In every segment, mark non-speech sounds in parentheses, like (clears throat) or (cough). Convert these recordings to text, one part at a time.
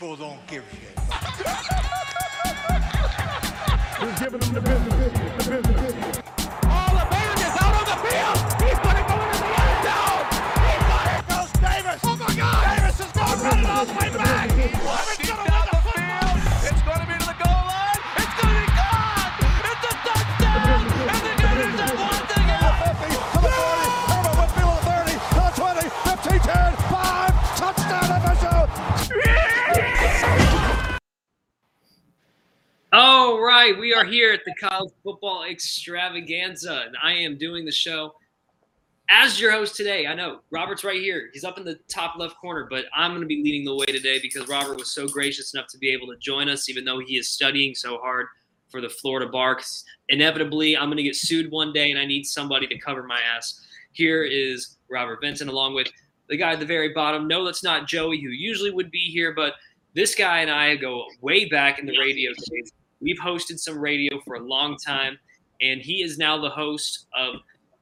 people don't give a shit. Who's giving them the business? Football extravaganza, and I am doing the show as your host today. I know Robert's right here; he's up in the top left corner, but I'm going to be leading the way today because Robert was so gracious enough to be able to join us, even though he is studying so hard for the Florida bar. Inevitably, I'm going to get sued one day, and I need somebody to cover my ass. Here is Robert Vincent, along with the guy at the very bottom. No, that's not Joey, who usually would be here, but this guy and I go way back in the radio days. We've hosted some radio for a long time, and he is now the host of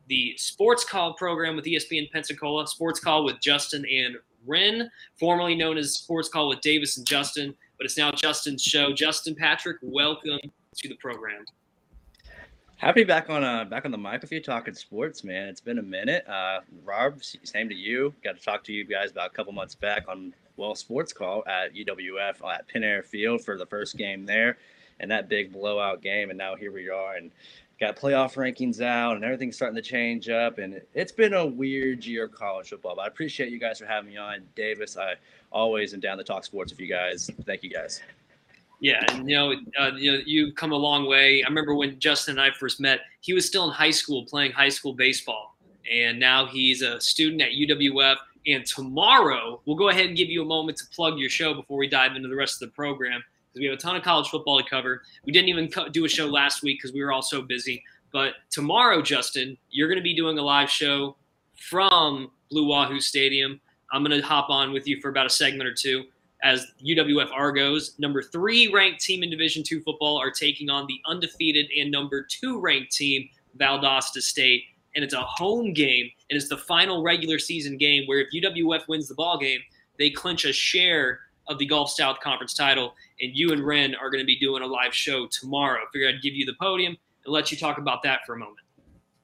the Sports Call program with ESPN Pensacola, Sports Call with Justin and Ren, formerly known as Sports Call with Davis and Justin, but it's now Justin's show. Justin Patrick, welcome to the program. Happy back on uh back on the mic with you talking sports, man. It's been a minute. Uh Rob, same to you. Got to talk to you guys about a couple months back on well sports call at UWF at Pen Air Field for the first game there and that big blowout game. And now here we are and got playoff rankings out and everything's starting to change up. And it's been a weird year of college football. But I appreciate you guys for having me on. Davis, I always am down to talk sports with you guys. Thank you guys. Yeah, and you know, uh, you know, you've come a long way. I remember when Justin and I first met; he was still in high school playing high school baseball, and now he's a student at UWF. And tomorrow, we'll go ahead and give you a moment to plug your show before we dive into the rest of the program because we have a ton of college football to cover. We didn't even co- do a show last week because we were all so busy. But tomorrow, Justin, you're going to be doing a live show from Blue Wahoo Stadium. I'm going to hop on with you for about a segment or two as UWF Argos, number three ranked team in Division two football, are taking on the undefeated and number two ranked team, Valdosta State. And it's a home game, and it's the final regular season game where if UWF wins the ball game, they clinch a share of the Gulf South Conference title. And you and Ren are going to be doing a live show tomorrow. Figured I'd give you the podium and let you talk about that for a moment.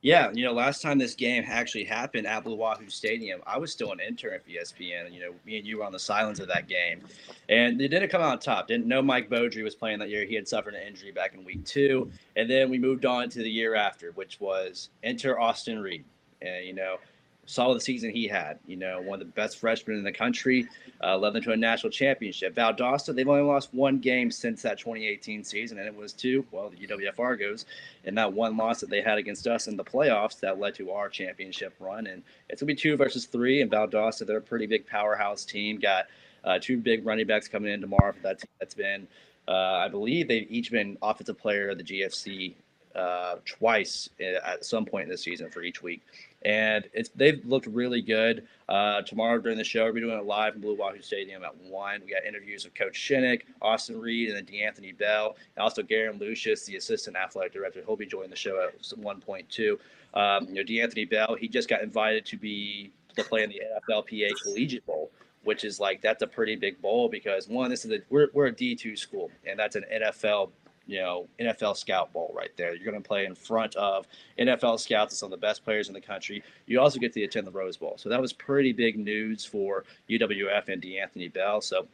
Yeah, you know, last time this game actually happened at Blue Wahoo Stadium, I was still an intern at E ESPN. You know, me and you were on the silence of that game, and they didn't come out on top. Didn't know Mike Beaudry was playing that year. He had suffered an injury back in week two, and then we moved on to the year after, which was enter Austin Reed. And you know, saw the season he had. You know, one of the best freshmen in the country, uh, led them to a national championship. Valdosta, they've only lost one game since that 2018 season, and it was to well the UWF Argos, and that one loss that they had against us in the playoffs that led to our championship run. And it's gonna be two versus three. And Valdosta, they're a pretty big powerhouse team. Got uh, two big running backs coming in tomorrow for that team. That's been, uh, I believe, they've each been offensive player of the GSC uh, twice at some point in the season for each week and it's they've looked really good. Uh, tomorrow during the show, we'll be doing it live in Blue Wahoo Stadium at one. We got interviews with Coach Shinnick, Austin Reed, and then DeAnthony Bell, and also Garen Lucius, the assistant athletic director. He'll be joining the show at one point too. Um, you know, DeAnthony Bell, he just got invited to be to play in the NFLPA Collegiate Bowl. Which is like that's a pretty big bowl because one, this is a we're, we're a D two school and that's an NFL you know, NFL scout bowl right there. You're going to play in front of NFL scouts and some of the best players in the country. You also get to attend the Rose Bowl. So that was pretty big news for UWF and DeAnthony Bell. So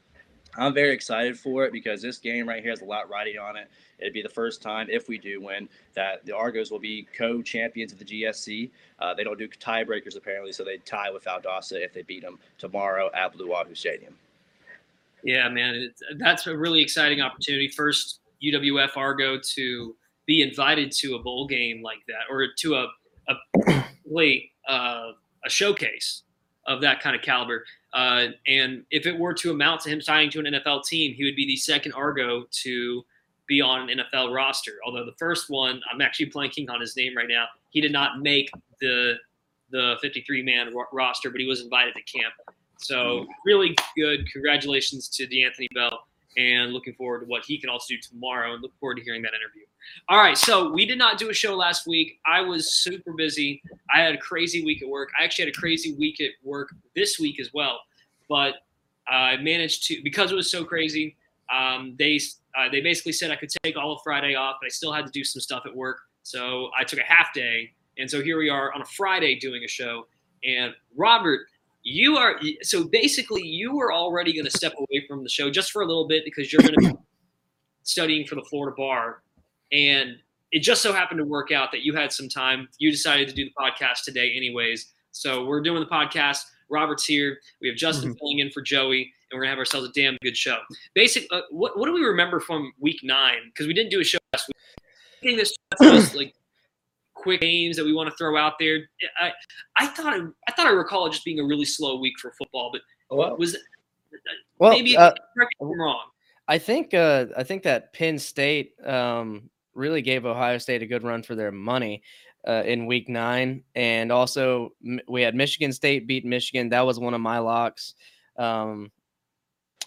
I'm very excited for it because this game right here has a lot riding on it. It'd be the first time, if we do win, that the Argos will be co-champions of the GSC. Uh, they don't do tiebreakers apparently, so they tie with Valdosta if they beat them tomorrow at Blue Wahoo Stadium. Yeah, man, that's a really exciting opportunity. First UWF Argo to be invited to a bowl game like that, or to a a (clears throat) uh, a showcase of that kind of caliber. Uh, and if it were to amount to him signing to an NFL team, he would be the second Argo to be on an NFL roster. Although the first one, I'm actually blanking on his name right now. He did not make the the 53 man roster, but he was invited to camp. So really good. Congratulations to DeAnthony Bell, and looking forward to what he can also do tomorrow. And look forward to hearing that interview. All right, so we did not do a show last week. I was super busy. I had a crazy week at work. I actually had a crazy week at work this week as well. But I managed to because it was so crazy. Um, they uh, they basically said I could take all of Friday off, but I still had to do some stuff at work. So I took a half day, and so here we are on a Friday doing a show. And Robert, you are so basically you were already going to step away from the show just for a little bit because you're going to be (coughs) studying for the Florida bar, and it just so happened to work out that you had some time. You decided to do the podcast today, anyways. So we're doing the podcast. Robert's here. We have Justin Mhm. filling in for Joey, and we're gonna have ourselves a damn good show. Basic. Uh, what what do we remember from week nine? Because we didn't do a show last week. This like quick games that we want to throw out there. I I thought it, I thought I recall it just being a really slow week for football, but Well, was Well, maybe uh, correct me if I'm wrong. I think uh, I think that Penn State um, really gave Ohio State a good run for their money uh, in Week Nine, and also m- we had Michigan State beat Michigan. That was one of my locks. Um,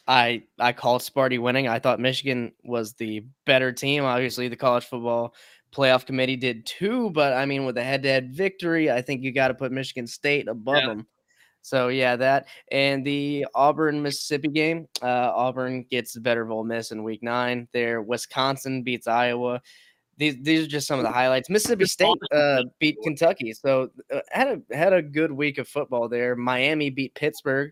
I I called Sparty winning. I thought Michigan was the better team. Obviously, the college football playoff committee did too, but I mean, with a head-to-head victory, I think you got to put Michigan State above Yeah. them. So yeah, that and the Auburn Mississippi game. Uh, Auburn gets the better of Ole Miss in Week Nine. There, Wisconsin beats Iowa. These these are just some of the highlights. Mississippi State uh, beat Kentucky, so uh, had a had a good week of football there. Miami beat Pittsburgh.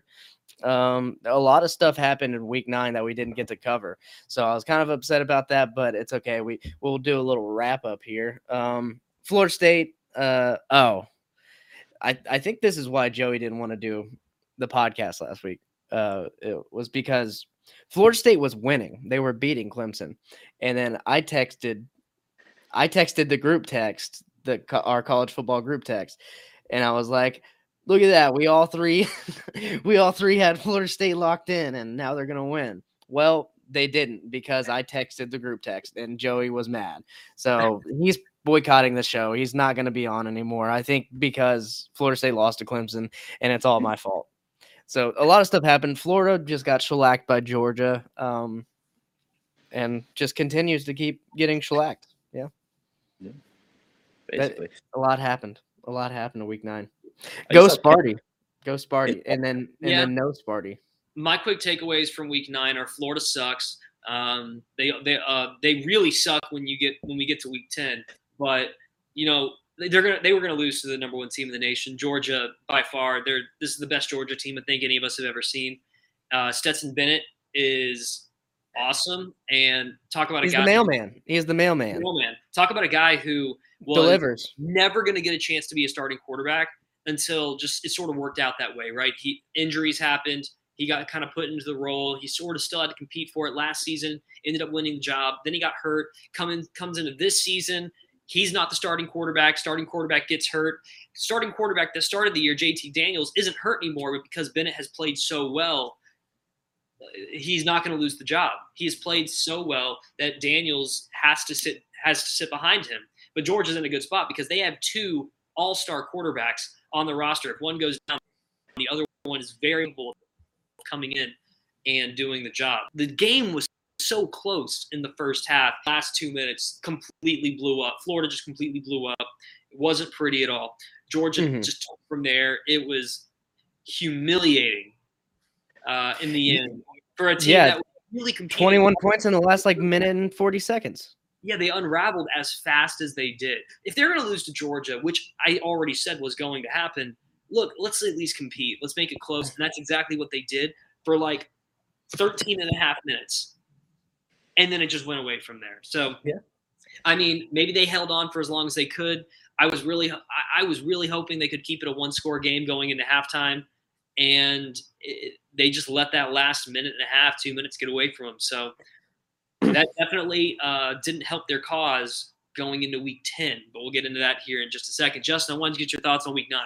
Um, a lot of stuff happened in Week Nine that we didn't get to cover, so I was kind of upset about that. But it's okay. We we'll do a little wrap up here. Um, Florida State. Uh, oh, I, I think this is why Joey didn't want to do the podcast last week. Uh, it was because Florida State was winning; they were beating Clemson, and then I texted, I texted the group text, the our college football group text, and I was like, "Look at that! We all three, (laughs) we all three had Florida State locked in, and now they're gonna win." Well, they didn't because I texted the group text, and Joey was mad. So (laughs) he's boycotting the show. He's not going to be on anymore. I think because Florida State lost to Clemson, and it's all my fault. So a lot of stuff happened. Florida just got shellacked by Georgia, um, and just continues to keep getting shellacked. Yeah, basically. a lot happened. A lot happened in week nine. I Go just thought- Sparty. Go Sparty, and then and Yeah. then no Sparty. my quick takeaways from week nine are Florida sucks. Um, they they uh, they really suck when you get when we get to week ten. But you know they- they're gonna they were gonna lose to the number one team in the nation, Georgia by far. They're this is the best Georgia team I think any of us have ever seen. Uh, Stetson Bennett is awesome, and talk about He's a guy the mailman. He is the mailman. Mailman. Talk about a guy who was Delivers. never going to get a chance to be a starting quarterback until just it sort of worked out that way, right? He injuries happened. He got kind of put into the role. He sort of still had to compete for it last season. Ended up winning the job. Then he got hurt. Coming comes into this season. He's not the starting quarterback. Starting quarterback gets hurt. Starting quarterback that started the year, JT Daniels, isn't hurt anymore, but because Bennett has played so well, he's not going to lose the job. He has played so well that Daniels has to sit has to sit behind him. But George is in a good spot because they have two all-star quarterbacks on the roster. If one goes down, the other one is very capable coming in and doing the job. The game was so close in the first half. Last two minutes completely blew up. Florida just completely blew up. It wasn't pretty at all. Georgia Mhm. just took from there. It was humiliating uh, in the end for a team Yeah. that was really competing. Twenty-one points in the last like minute and forty seconds. Yeah, they unraveled as fast as they did. If they're going to lose to Georgia, which I already said was going to happen, look, let's at least compete. Let's make it close. And that's exactly what they did for like 13 and a half minutes. And then it just went away from there. So, Yeah. I mean, maybe they held on for as long as they could. I was really, I, was really hoping they could keep it a one-score game going into halftime, and it, they just let that last minute and a half, two minutes get away from them. So, that definitely uh, didn't help their cause going into week 10 but we'll get into that here in just a second justin i wanted to get your thoughts on week 9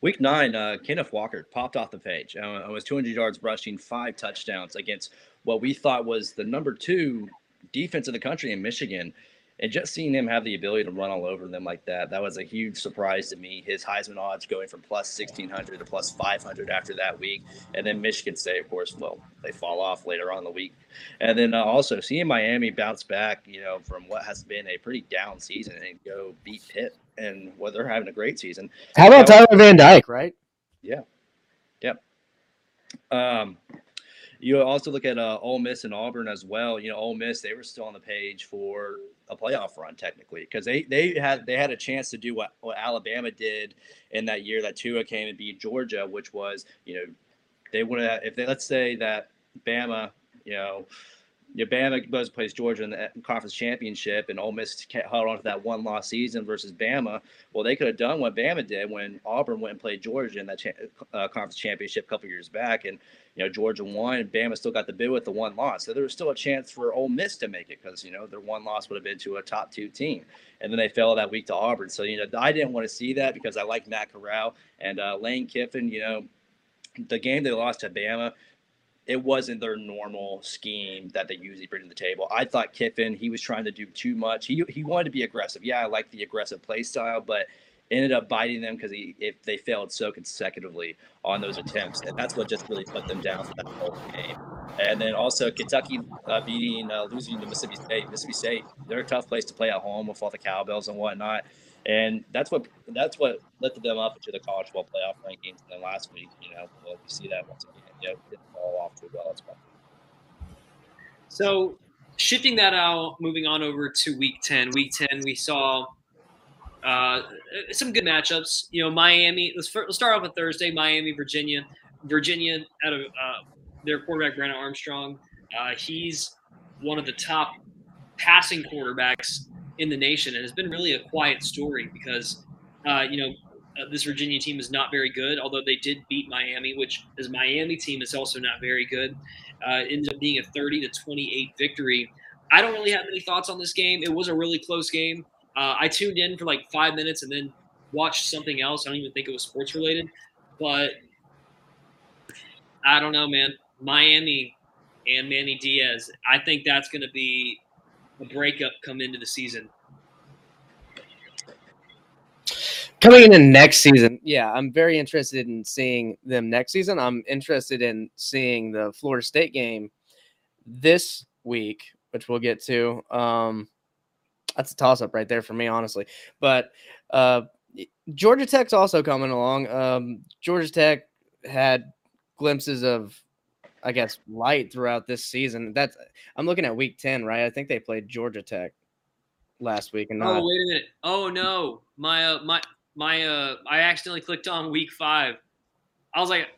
Week nine, uh, Kenneth Walker popped off the page. Uh, was 200 yards rushing, five touchdowns against what we thought was the number two defense in the country in Michigan. And just seeing him have the ability to run all over them like that, that was a huge surprise to me. His Heisman odds going from plus 1600 to plus 500 after that week. And then Michigan State, of course, well, they fall off later on in the week. And then uh, also seeing Miami bounce back, you know, from what has been a pretty down season and go beat Pitt. And well, they're having a great season. How about Tyler Van Dyke? Right. Yeah. Yep. Yeah. Um, you also look at uh, Ole Miss and Auburn as well. You know, Ole Miss they were still on the page for a playoff run technically because they they had they had a chance to do what, what Alabama did in that year that Tua came and beat Georgia, which was you know they would have if they let's say that Bama you know you know, Bama goes plays Georgia in the conference championship, and Ole Miss held on to that one loss season versus Bama. Well, they could have done what Bama did when Auburn went and played Georgia in that cha- uh, conference championship a couple years back, and you know Georgia won, and Bama still got the bid with the one loss. So there was still a chance for Ole Miss to make it because you know their one loss would have been to a top two team, and then they fell that week to Auburn. So you know I didn't want to see that because I like Matt Corral and uh, Lane Kiffin. You know the game they lost to Bama it wasn't their normal scheme that they usually bring to the table. I thought Kiffin, he was trying to do too much. He he wanted to be aggressive. Yeah, I like the aggressive play style, but ended up biting them because he if they failed so consecutively on those attempts, and that's what just really put them down for that whole game. And then also Kentucky uh, beating uh, losing to Mississippi State. Mississippi State, they're a tough place to play at home with all the cowbells and whatnot. And that's what that's what lifted them up into the college football playoff rankings. And then last week, you know, well, you see that once again, you know, didn't fall off too well. It's So shifting that out, moving on over to week 10. Week 10, we saw uh, some good matchups. You know, Miami, let's, let's start off with Thursday, Miami, Virginia. Virginia out of uh, their quarterback, Brennan Armstrong. Uh, he's one of the top passing quarterbacks in the nation, and it's been really a quiet story because uh, you know uh, this Virginia team is not very good. Although they did beat Miami, which this Miami team is also not very good. Uh, ended up being a 30 to 28 victory. I don't really have any thoughts on this game. It was a really close game. Uh, I tuned in for like five minutes and then watched something else. I don't even think it was sports related, but I don't know, man. Miami and Manny Diaz. I think that's going to be a breakup come into the season. Coming into next season, yeah, I'm very interested in seeing them next season. I'm interested in seeing the Florida State game this week, which we'll get to. Um, that's a toss up right there for me, honestly. But uh, Georgia Tech's also coming along. Um, Georgia Tech had glimpses of, I guess, light throughout this season. That's I'm looking at Week Ten, right? I think they played Georgia Tech last week, and not. Oh wait a minute! Oh no, my uh, my my uh, I accidentally clicked on Week Five. I was like,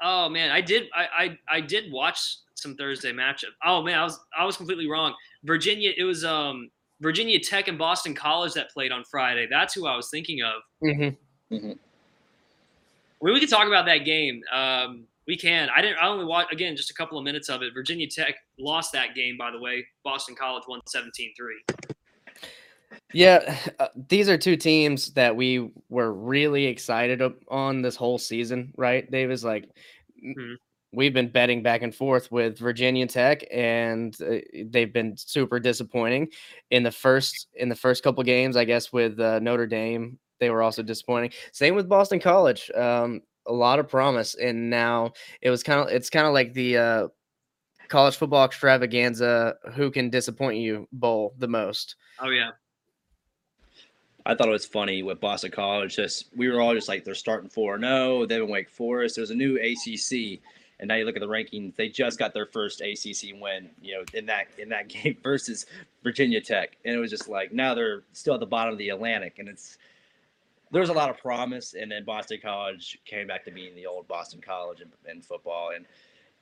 oh man, I did I I, I did watch some Thursday matchup. Oh man, I was I was completely wrong. Virginia, it was um Virginia Tech and Boston College that played on Friday. That's who I was thinking of. Mm-hmm. Mm-hmm. We, we could talk about that game. Um, we can. I didn't. I only watched again just a couple of minutes of it. Virginia Tech lost that game, by the way. Boston College won 17-3. Yeah, (sighs) uh, these are two teams that we were really excited on this whole season, right? Davis, like Mhm. we've been betting back and forth with Virginia Tech, and uh, they've been super disappointing in the first in the first couple games. I guess with uh, Notre Dame, they were also disappointing. Same with Boston College. Um, a lot of promise, and now it was kind of it's kind of like the uh, college football extravaganza. Who can disappoint you bowl the most? Oh yeah. I thought it was funny with Boston College. Just we were all just like they're starting four. No, oh, they've been Wake Forest. There's a new ACC, and now you look at the rankings. They just got their first ACC win. You know, in that in that (laughs) game versus Virginia Tech, and it was just like now they're still at the bottom of the Atlantic, and it's there's a lot of promise. And then Boston College came back to being the old Boston College in, in football, and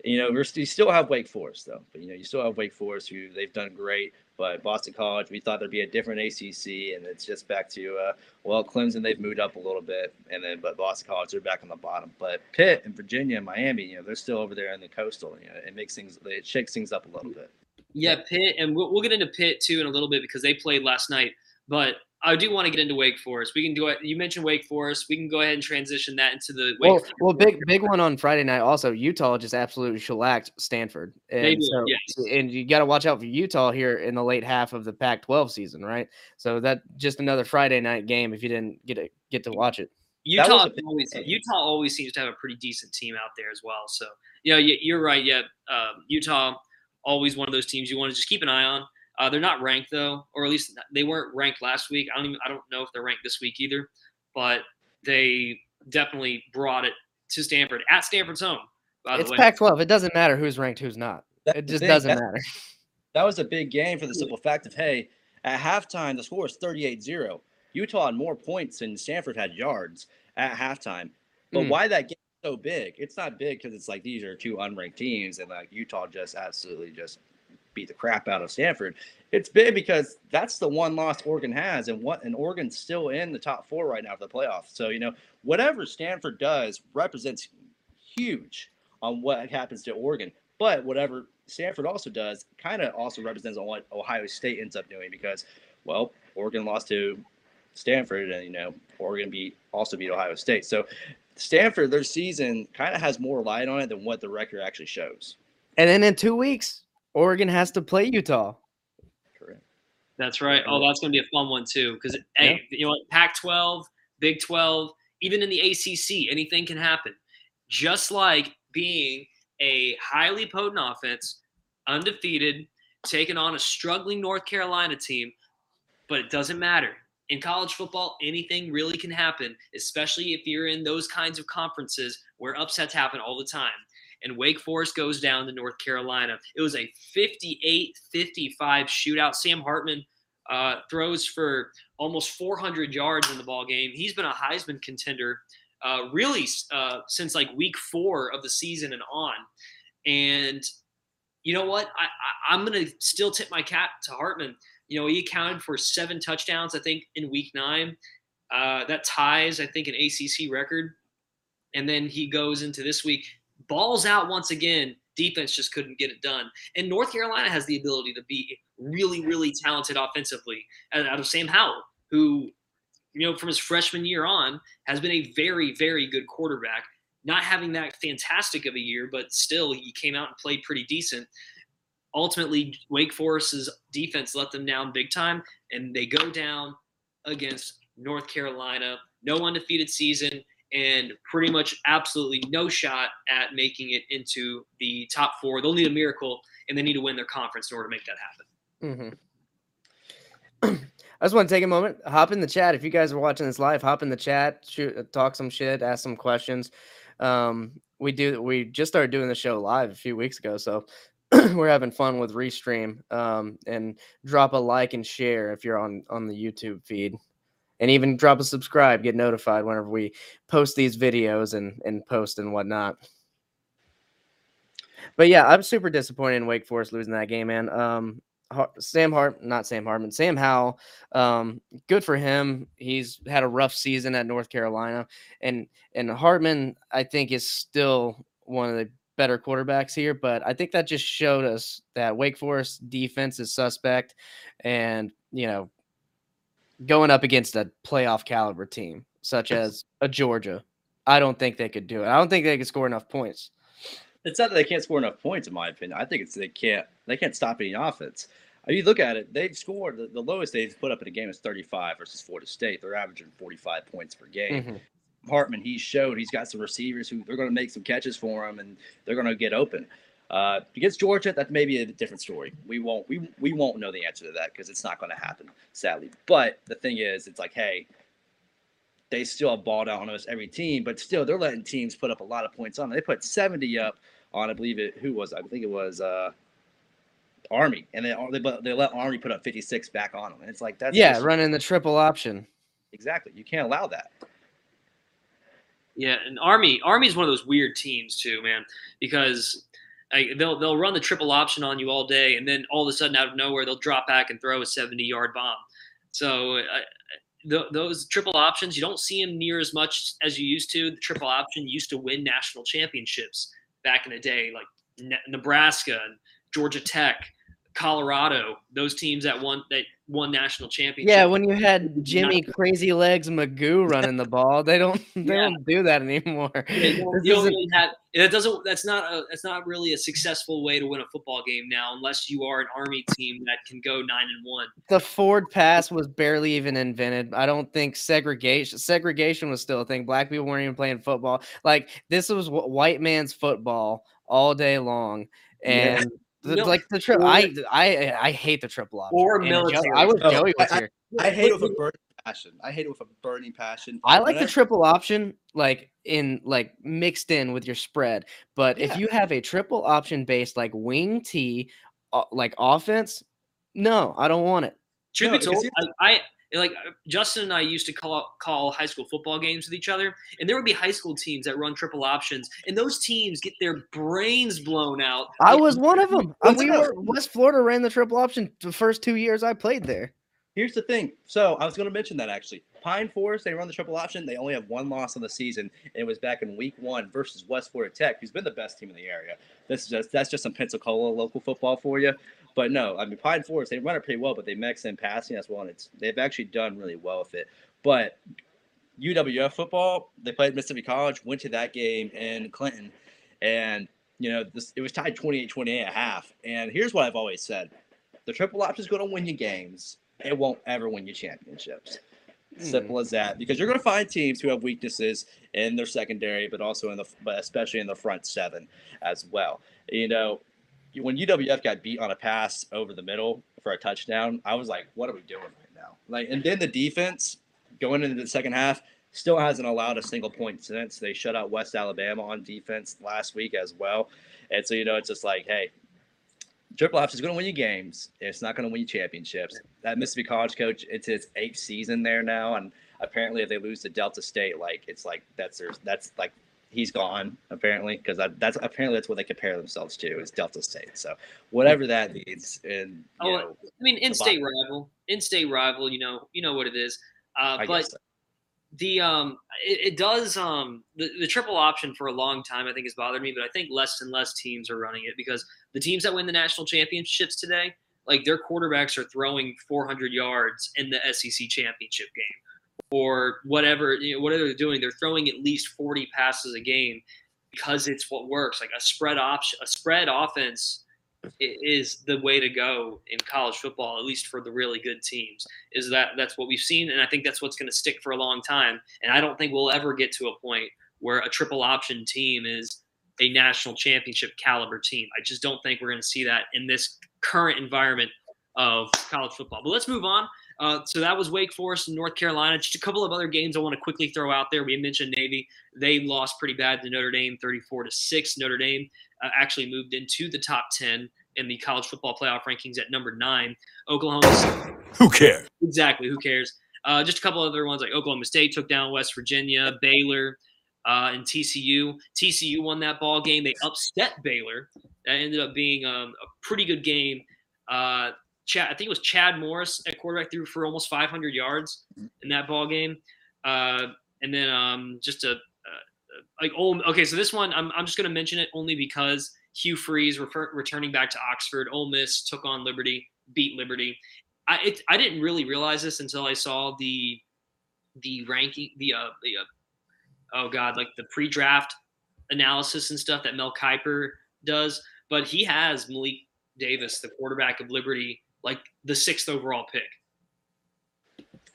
you know, you still have Wake Forest though, but you know, you still have Wake Forest who they've done great. But Boston College, we thought there'd be a different ACC, and it's just back to uh, well, Clemson they've moved up a little bit, and then but Boston College they're back on the bottom. But Pitt and Virginia and Miami, you know, they're still over there in the coastal. You know, it makes things it shakes things up a little bit. Yeah, Pitt, and we'll, we'll get into Pitt too in a little bit because they played last night. But I do want to get into Wake Forest. We can do it. You mentioned Wake Forest. We can go ahead and transition that into the Wake. Well, Forest. well, big big one on Friday night. Also, Utah just absolutely shellacked Stanford, and They did, so yes. and you got to watch out for Utah here in the late half of the Pac-12 season, right? So that just another Friday night game if you didn't get to get to watch it. Utah always game. Utah always seems to have a pretty decent team out there as well. So you know, you- you're right. Yeah, um, Utah always one of those teams you want to just keep an eye on. Uh, they're not ranked though, or at least they weren't ranked last week. I don't even I don't know if they're ranked this week either, but they definitely brought it to Stanford at Stanford's home. By the It's Pac-12. It doesn't matter who's ranked, who's not. That's It just thing, doesn't that- matter. That was a big game for the simple fact of hey, at halftime the score is 38-0. Utah had more points than Stanford had yards at halftime. But Mm. why that game is so big? It's not big because it's like these are two unranked teams and like Utah just absolutely just beat the crap out of Stanford. It's big because that's the one loss Oregon has, and what and Oregon's still in the top four right now for the playoffs. So you know whatever Stanford does represents huge on what happens to Oregon. But whatever Stanford also does kind of also represents on what Ohio State ends up doing because, well, Oregon lost to Stanford, and you know Oregon beat also beat Ohio State. So Stanford, their season kind of has more light on it than what the record actually shows. And then in two weeks, Oregon has to play Utah. Correct. That's right. Oh, that's going to be a fun one too. Because hey, you know, what? Pac-12, Big 12, even in the ACC, anything can happen. Just like being a highly potent offense, undefeated, taking on a struggling North Carolina team, but it doesn't matter. In college football, anything really can happen, especially if you're in those kinds of conferences where upsets happen all the time. And Wake Forest goes down to North Carolina. It was a 58 55 shootout. Sam Hartman uh, throws for almost 400 yards in the ball game. He's been a Heisman contender uh, really uh, since like week four of the season and on. And you know what? I, I, I'm going to still tip my cap to Hartman. You know, he accounted for seven touchdowns, I think, in week nine. Uh, that ties, I think, an ACC record. And then he goes into this week, balls out once again. Defense just couldn't get it done. And North Carolina has the ability to be really, really talented offensively out of Sam Howell, who, you know, from his freshman year on, has been a very, very good quarterback. Not having that fantastic of a year, but still, he came out and played pretty decent. Ultimately, Wake Forest's defense let them down big time, and they go down against North Carolina. No undefeated season, and pretty much absolutely no shot at making it into the top four. They'll need a miracle, and they need to win their conference in order to make that happen. hmm (clears throat) I just want to take a moment, hop in the chat. If you guys are watching this live, hop in the chat, shoot, talk some shit, ask some questions. Um, we do. We just started doing the show live a few weeks ago, so (clears throat) we're having fun with restream. Um, and drop a like and share if you're on on the YouTube feed, and even drop a subscribe, get notified whenever we post these videos and and post and whatnot. But yeah, I'm super disappointed in Wake Forest losing that game, man. Um, Sam Hart, not Sam Hartman, Sam Howell. Um, good for him. He's had a rough season at North Carolina, and and Hartman, I think, is still one of the better quarterbacks here. But I think that just showed us that Wake Forest defense is suspect, and you know, going up against a playoff caliber team such as a Georgia, I don't think they could do it. I don't think they could score enough points. It's not that they can't score enough points, in my opinion. I think it's they can't they can't stop any offense. I mean, you look at it; they've scored the, the lowest they've put up in a game is 35 versus Florida State. They're averaging 45 points per game. Mhm. Hartman, he's showed he's got some receivers who they're going to make some catches for him, and they're going to get open. Uh, against Georgia, that may be a different story. We won't we we won't know the answer to that because it's not going to happen, sadly. But the thing is, it's like, hey, they still have balled out on us every team, but still they're letting teams put up a lot of points on them. They put 70 up on, I believe it, who was, I think it was uh, Army, and they they they let Army put up 56 back on them. And it's like that's yeah, just- running the triple option. exactly. You can't allow that. Yeah, and Army Army is one of those weird teams too, man, because like, they'll they'll run the triple option on you all day, and then all of a sudden out of nowhere they'll drop back and throw a seventy yard bomb. So uh, th- those triple options you don't see them near as much as you used to. The triple option used to win national championships back in the day, like Ne- Nebraska and Georgia Tech, Colorado. Those teams that won that won national championship. Yeah, when you had Jimmy Crazy Legs Magoo (laughs) running the ball, they don't they Yeah. don't do that anymore. Don't (laughs) really have it doesn't that's not a that's not really a successful way to win a football game now unless you are an army team that can go nine and one. the Ford pass was barely even invented. I don't think segregation segregation was still a thing. Black people weren't even playing football. Like this was white man's football all day long, Yeah. And the- No, like the tri- or- I I I hate the triple option. or And Joe- I wish Oh, Joey was I- here. I hate it with a burning passion. I hate it with a burning passion. I like When the triple option, like in like mixed in with your spread. But Yeah. if you have a triple option based like wing T, uh, like offense, no, I don't want it. Truth No, be told, because I, I like uh, Justin and I used to call call high school football games with each other, and there would be high school teams that run triple options, and those teams get their brains blown out. I Like, was one of them. (laughs) We were West Florida ran the triple option the first two years I played there. Here's the thing. So I was going to mention that actually. Pine Forest, they run the triple option. They only have one loss on the season, and it was back in week one versus West Florida Tech, who's been the best team in the area. This is just that's just some Pensacola local football for you. But no, I mean Pine Forest, they run it pretty well, but they mix in passing as well, and it's they've actually done really well with it. But UWF football, they played Mississippi College, went to that game in Clinton, and you know this it was tied 28-28 at half. And here's what I've always said: the triple option is going to win you games. It won't ever win you championships. Hmm. Simple as that. Because you're going to find teams who have weaknesses in their secondary, but also in the, but especially in the front seven as well. You know, when UWF got beat on a pass over the middle for a touchdown, I was like, what are we doing right now? Like, and then the defense going into the second half still hasn't allowed a single point since they shut out West Alabama on defense last week as well. And so, you know, it's just like, hey, Triple Option is going to win you games. It's not going to win you championships. That Mississippi College coach, it's his eighth season there now, and apparently, if they lose to Delta State, like it's like that's their that's like he's gone apparently because that, that's apparently that's what they compare themselves to is Delta State. So whatever that means, and you Oh, know, I mean, in-state rival, in-state rival. You know, you know what it is. Uh, but so. the um it, it does um the, the triple option for a long time i think has bothered me but i think less and less teams are running it because the teams that win the national championships today like their quarterbacks are throwing 400 yards in the sec championship game or whatever you know whatever they're doing they're throwing at least 40 passes a game because it's what works. Like a spread option a spread offense is the way to go in college football at least for the really good teams is that that's what we've seen and i think that's what's going to stick for a long time. And i don't think we'll ever get to a point where a triple option team is a national championship caliber team. I just don't think we're going to see that in this current environment of college football. But let's move on uh, so that was Wake Forest and North Carolina. Just a couple of other games I want to quickly throw out there. We mentioned Navy; they lost pretty bad to Notre Dame, thirty-four to six. Notre Dame uh, actually moved into the top ten in the college football playoff rankings at number nine. Oklahoma Who cares? Exactly. Who cares? Uh, just a couple other ones like Oklahoma State took down West Virginia, Baylor, uh, and TCU. TCU won that ball game. They upset Baylor. That ended up being um, a pretty good game. Uh, Chad, I think it was Chad Morris at quarterback threw for almost 500 yards in that ball game. Uh, and then um, just a uh, like Ole, okay, so this one I'm, I'm just going to mention it only because Hugh Freeze refer, returning back to Oxford. Ole Miss took on Liberty, beat Liberty. I it, I didn't really realize this until I saw the the ranking the uh the uh, oh god like the pre-draft analysis and stuff that Mel Kiper does. But he has Malik Davis, the quarterback of Liberty, like the sixth overall pick.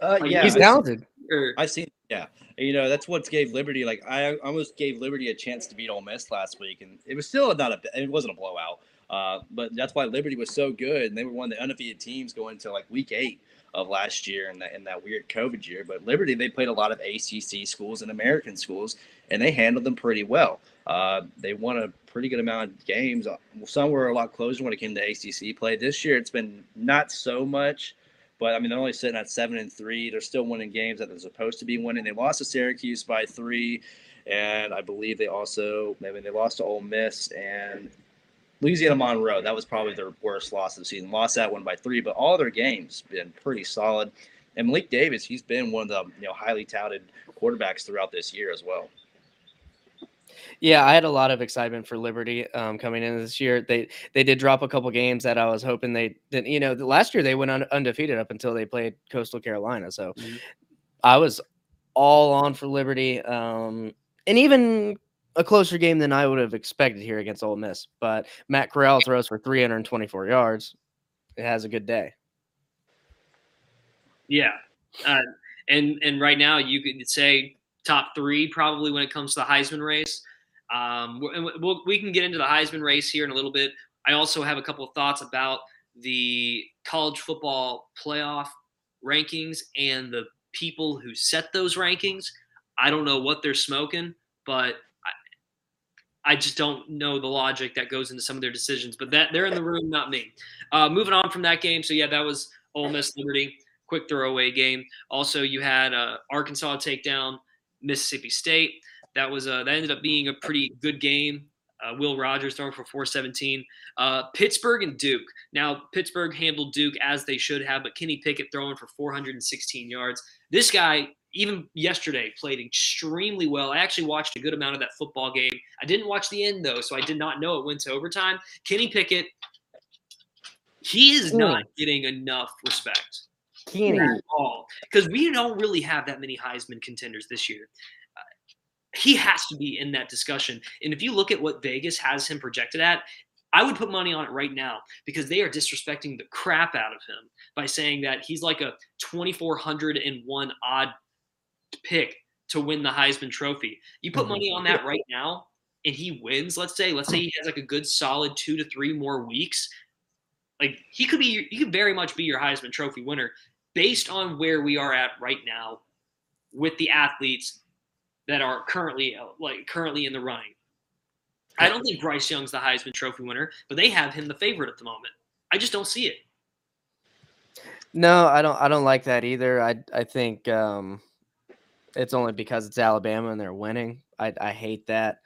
Uh, Like, yeah, He's I- talented. Or, I've seen, yeah. You know, that's what gave Liberty. Like, I almost gave Liberty a chance to beat Ole Miss last week, and it was still not a. It wasn't a blowout. Uh, but that's why Liberty was so good, and they were one of the undefeated teams going to like week eight of last year in that in that weird COVID year. But Liberty, they played a lot of ACC schools and American schools, and they handled them pretty well. Uh, they won a pretty good amount of games. Uh, Some were a lot closer when it came to ACC play. This year, it's been not so much. But I mean, they're only sitting at seven and three. They're still winning games that they're supposed to be winning. They lost to Syracuse by three, and I believe they also I mean, they lost to Ole Miss and Louisiana Monroe. That was probably their worst loss of the season. Lost that one by three, but all their games been pretty solid. And Malik Davis, he's been one of the you know highly touted quarterbacks throughout this year as well. Yeah, I had a lot of excitement for Liberty um, coming in this year. They they did drop a couple games that I was hoping they didn't. You know, the- last year they went un- undefeated up until they played Coastal Carolina. So Mhm. I was all on for Liberty, um, and even a closer game than I would have expected here against Ole Miss. But Matt Corral throws for 324 yards. It has a good day. Yeah, uh, and and right now you could say top three probably when it comes to the Heisman race. Um, and we'll, we can get into the Heisman race here in a little bit. I also have a couple of thoughts about the college football playoff rankings and the people who set those rankings. I don't know what they're smoking, but I, I just don't know the logic that goes into some of their decisions. But that they're in the room, not me. Uh, moving on from that game, so yeah, that was Ole Miss Liberty, quick throwaway game. Also, you had uh, Arkansas take down Mississippi State. That was uh, that ended up being a pretty good game. Uh, Will Rogers throwing for 417. Uh, Pittsburgh and Duke. Now, Pittsburgh handled Duke as they should have, but Kenny Pickett throwing for 416 yards. This guy, even yesterday, played extremely well. I actually watched a good amount of that football game. I didn't watch the end, though, so I did not know it went to overtime. Kenny Pickett, he is not getting enough respect Kenny. all because we don't really have that many Heisman contenders this year. Uh, he has to be in that discussion. And if you look at what Vegas has him projected at, I would put money on it right now because they are disrespecting the crap out of him by saying that he's like a 2401 odd pick to win the Heisman trophy. You put money on that right now and he wins, let's say, let's say he has like a good solid 2 to 3 more weeks, like he could be he could very much be your Heisman trophy winner based on where we are at right now with the athletes that are currently like currently in the running. I don't think Bryce Young's the Heisman Trophy winner, but they have him the favorite at the moment. I just don't see it. No, I don't. I don't like that either. I I think um, it's only because it's Alabama and they're winning. I I hate that.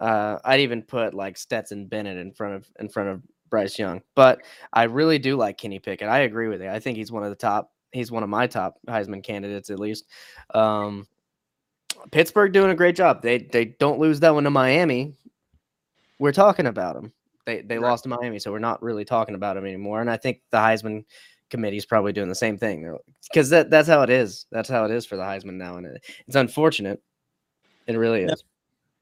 Uh, I'd even put like Stetson Bennett in front of in front of Bryce Young, but I really do like Kenny Pickett. I agree with you. I think he's one of the top. He's one of my top Heisman candidates at least. Um, Pittsburgh doing a great job. They they don't lose that one to Miami. We're talking about them. They they Right. lost to Miami, so we're not really talking about them anymore. And I think the Heisman committee is probably doing the same thing because that that's how it is. That's how it is for the Heisman now, and it, it's unfortunate. It really is.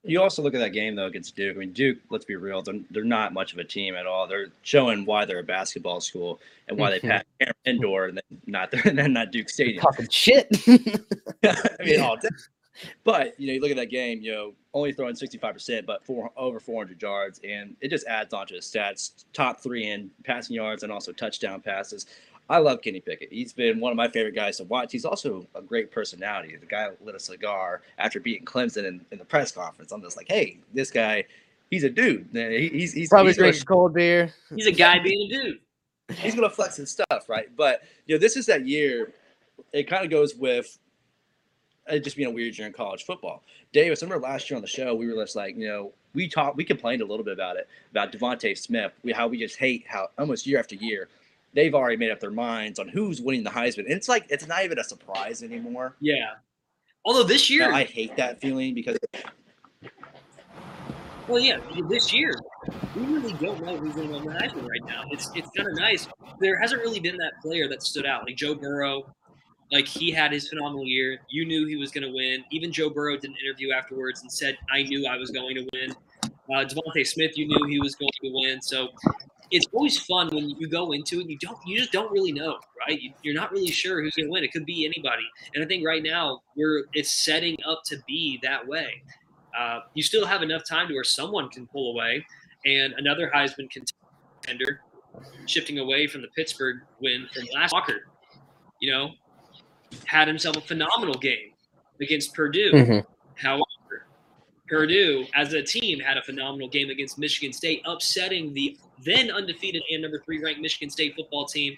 You also look at that game though against Duke. I mean, Duke. Let's be real; they're, they're not much of a team at all. They're showing why they're a basketball school and why they Mhm. pack Cameron indoor and then not and (laughs) then not Duke Stadium. Talking shit. (laughs) (laughs) I mean, all day. But you know, you look at that game. You know, only throwing sixty five percent, but four over four hundred yards, and it just adds on to his stats. Top three in passing yards and also touchdown passes. I love Kenny Pickett. He's been one of my favorite guys to watch. He's also a great personality. The guy lit a cigar after beating Clemson in, in the press conference. I'm just like, hey, this guy, he's a dude. He- He's he's Probably he's drinks cold beer. He's a guy being a dude. (laughs) he's gonna flex his stuff, right? But you know, this is that year. It kind of goes with it just being a weird year in college football. Davis, I remember last year on the show, we were just like, you know, we talked, we complained a little bit about it about DeVonta Smith, we, how we just hate how almost year after year they've already made up their minds on who's winning the Heisman. And it's like it's not even a surprise anymore. Yeah. Although this year, Now, I hate that feeling because well, yeah, this year we really don't know who's going to win the Heisman right now. It's it's kind of nice. There hasn't really been that player that stood out like Joe Burrow. Like he had his phenomenal year. You knew he was going to win. Even Joe Burrow did an interview afterwards and said, "I knew I was going to win." Uh, DeVonta Smith, you knew he was going to win. So it's always fun when you go into it. You don't, you just don't really know, right? You, you're not really sure who's going to win. It could be anybody. And I think right now we're it's setting up to be that way. Uh, you still have enough time to where someone can pull away, and another Heisman contender shifting away from the Pittsburgh win from last Walker. You know, had himself a phenomenal game against Purdue. Mhm. However, Purdue, as a team, had a phenomenal game against Michigan State, upsetting the then undefeated and number three ranked Michigan State football team,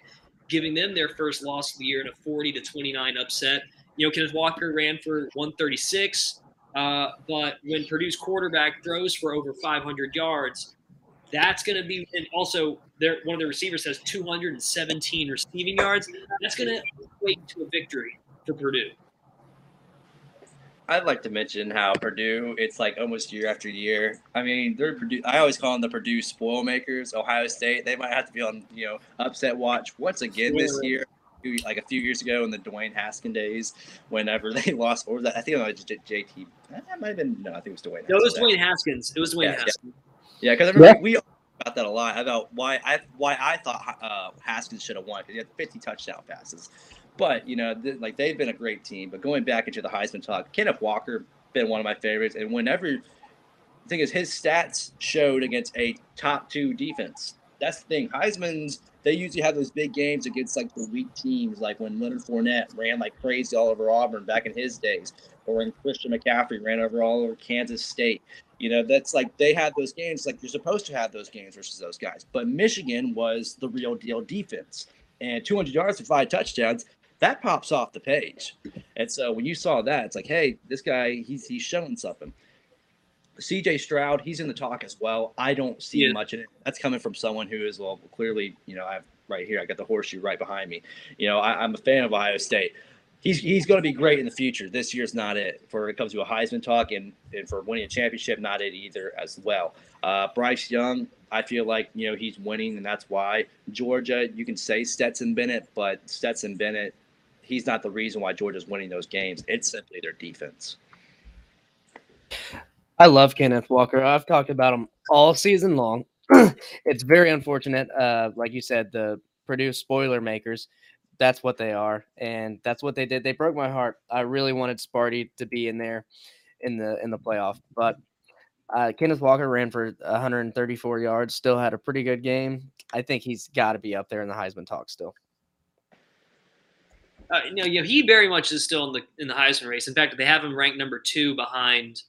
giving them their first loss of the year in a 40 to 29 upset. You know, Kenneth Walker ran for 136, uh, but when Purdue's quarterback throws for over 500 yards, that's going to be, and also their one of the receivers has 217 receiving yards. That's going to equate to a victory for Purdue. I'd like to mention how Purdue, it's like almost year after year. I mean, they're Purdue. I always call them the Purdue spoil makers. Ohio State, they might have to be on, you know, upset watch once again this year. Like a few years ago in the Dwayne Haskin days, whenever (laughs) they lost, or that? I think it was JT. That might have been no. I think it was Dwayne. No, it was Dwayne Haskins. It was Dwayne Yeah, yeah. Haskins. Yeah, because I remember we talked about that a lot about why I why I thought uh, Haskins should have won because he had 50 touchdown passes. But you know, th- like they've been a great team. But going back into the Heisman talk, Kenneth Walker been one of my favorites, and whenever the thing is, his stats showed against a top two defense. that's the thing. Heisman's they usually have those big games against like the weak teams, like when Leonard Fournette ran like crazy all over Auburn back in his days, or when Christian McCaffrey ran over all over Kansas State. You know, that's like they had those games, like you're supposed to have those games versus those guys. But Michigan was the real deal defense. And 200 yards for five touchdowns, that pops off the page. And so when you saw that, it's like, hey, this guy, he's he's showing something. CJ Stroud, he's in the talk as well. I don't see Yeah. much in it. That's coming from someone who is well clearly, you know, I've right here, I got the horseshoe right behind me. You know, I, I'm a fan of Ohio State. He's he's going to be great in the future. This year's not it for it comes to a Heisman talk and, and for winning a championship, not it either as well. Uh, Bryce Young, I feel like you know he's winning, and that's why Georgia. You can say Stetson Bennett, but Stetson Bennett, he's not the reason why Georgia's winning those games. It's simply their defense. I love Kenneth Walker. I've talked about him all season long. (clears throat) it's very unfortunate. Uh, like you said, the Purdue spoiler makers. That's what they are, and that's what they did. They broke my heart. I really wanted Sparty to be in there in the in the playoff, but uh, Kenneth Walker ran for 134 yards. Still had a pretty good game. I think he's got to be up there in the Heisman talk still. Uh, you know, you know, he very much is still in the in the Heisman race. In fact, they have him ranked number two behind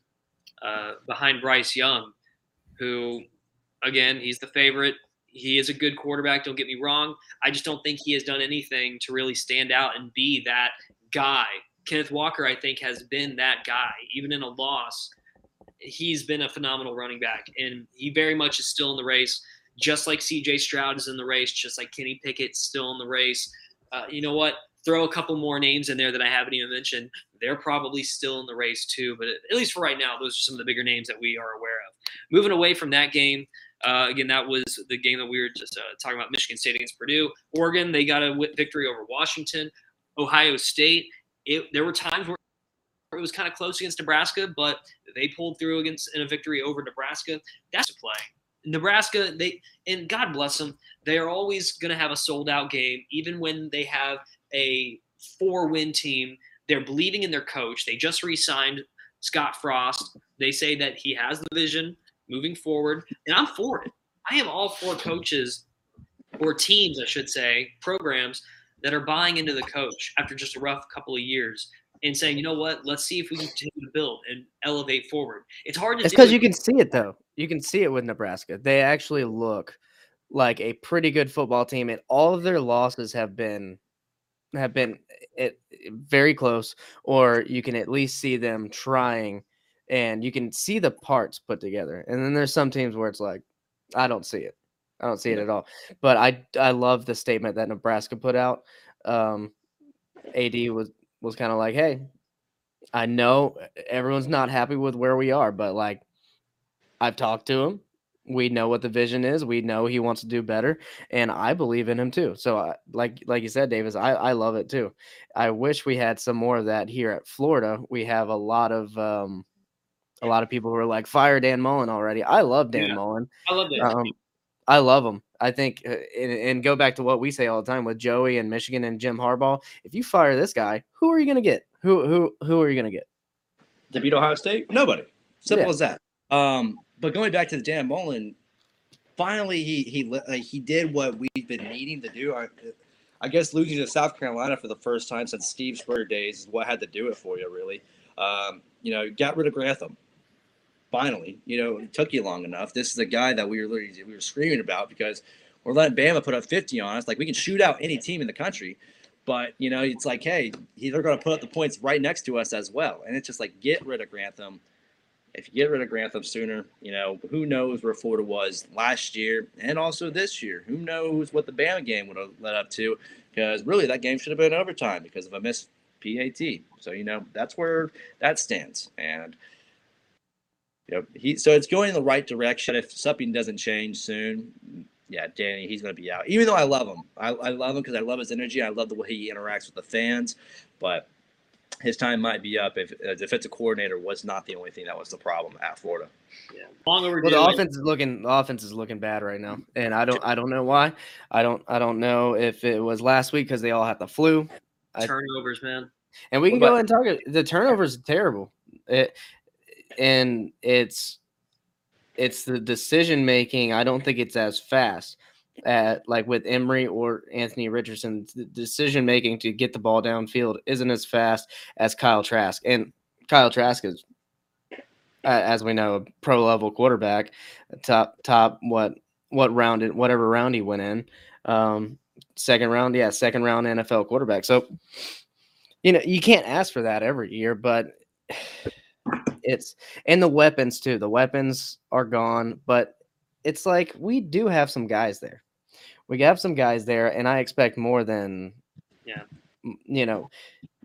uh, behind Bryce Young, who, again, he's the favorite. He is a good quarterback. Don't get me wrong. I just don't think he has done anything to really stand out and be that guy. Kenneth Walker, I think, has been that guy, even in a loss. He's been a phenomenal running back, and he very much is still in the race. Just like C.J. Stroud is in the race, just like Kenny Pickett's still in the race. Uh, you know what? Throw a couple more names in there that I haven't even mentioned. They're probably still in the race too, but at least for right now, those are some of the bigger names that we are aware of. Moving away from that game, uh, again, that was the game that we were just uh, talking about Michigan State against Purdue. Oregon, they got a victory over Washington. Ohio State, it, there were times where it was kind of close against Nebraska, but they pulled through against in a victory over Nebraska. That's a play. Nebraska, they and God bless them, they are always going to have a sold out game, even when they have a four win team. They're believing in their coach. They just re signed Scott Frost. They say that he has the vision moving forward, and I'm for it. I am all for coaches or teams, I should say, programs that are buying into the coach after just a rough couple of years and saying, you know what, let's see if we can continue to build and elevate forward. It's hard to It's because you can see it though. You can see it with Nebraska. They actually look like a pretty good football team, and all of their losses have been have been it, very close, or you can at least see them trying, and you can see the parts put together. And then there's some teams where it's like, I don't see it. I don't see it at all. But I I love the statement that Nebraska put out. Um, AD was was kind of like, hey, I know eh, everyone's not happy with where we are, but like I've talked to him. We know what the vision is. We know he wants to do better, and I believe in him too. So, I, like like you said, Davis, I I love it too. I wish we had some more of that here at Florida. We have a lot of um, a lot of people who are like fire Dan Mullen already. I love Dan Yeah. Mullen. I love that. Um, I love him. I think, uh, and, and go back to what we say all the time with Joey and Michigan and Jim Harbaugh. If you fire this guy, who are you going to get? Who who who are you going to get? To beat Ohio State? Nobody. Simple Yeah. as that. Um, but going back to the Dan Mullen, finally he he like, he did what we've been needing to do. I, I guess losing to South Carolina for the first time since Steve Spurrier days is what had to do it for you, really. Um, you know, got rid of Grantham. Finally, you know, it took you long enough. This is a guy that we were literally we were screaming about because we're letting Bama put up 50 on us. Like we can shoot out any team in the country. But you know, it's like, hey, they're going to put up the points right next to us as well, and it's just like get rid of Grantham. If you get rid of Grantham sooner, you know who knows where Florida was last year and also this year. Who knows what the Bama game would have led up to? Because really, that game should have been overtime because of a missed PAT. So you know that's where that stands, and you know he. So it's going in the right direction. If something doesn't change soon, yeah, Danny, he's going to be out. Even though I love him, I, I love him because I love his energy. I love the way he interacts with the fans. But his time might be up if a defensive coordinator was not the only thing that was the problem at Florida. Yeah. Long overdue. Well, the offense is looking the offense is looking bad right now, and I don't I don't know why. I don't I don't know if it was last week because they all had the flu, I- turnovers, man. and we can What go about- ahead and talk. The turnovers are terrible, it, and it's it's the decision making. I don't think it's as fast. At like with Emory or Anthony Richardson, the decision making to get the ball downfield isn't as fast as Kyle Trask. And Kyle Trask is, as we know, a pro level quarterback, top top what what round it whatever round he went in, um, second round, yeah, second round NFL quarterback. So you know you can't ask for that every year, but (sighs) it's and the weapons too. The weapons are gone, but it's like we do have some guys there. We have some guys there, and I expect more than yeah, you know,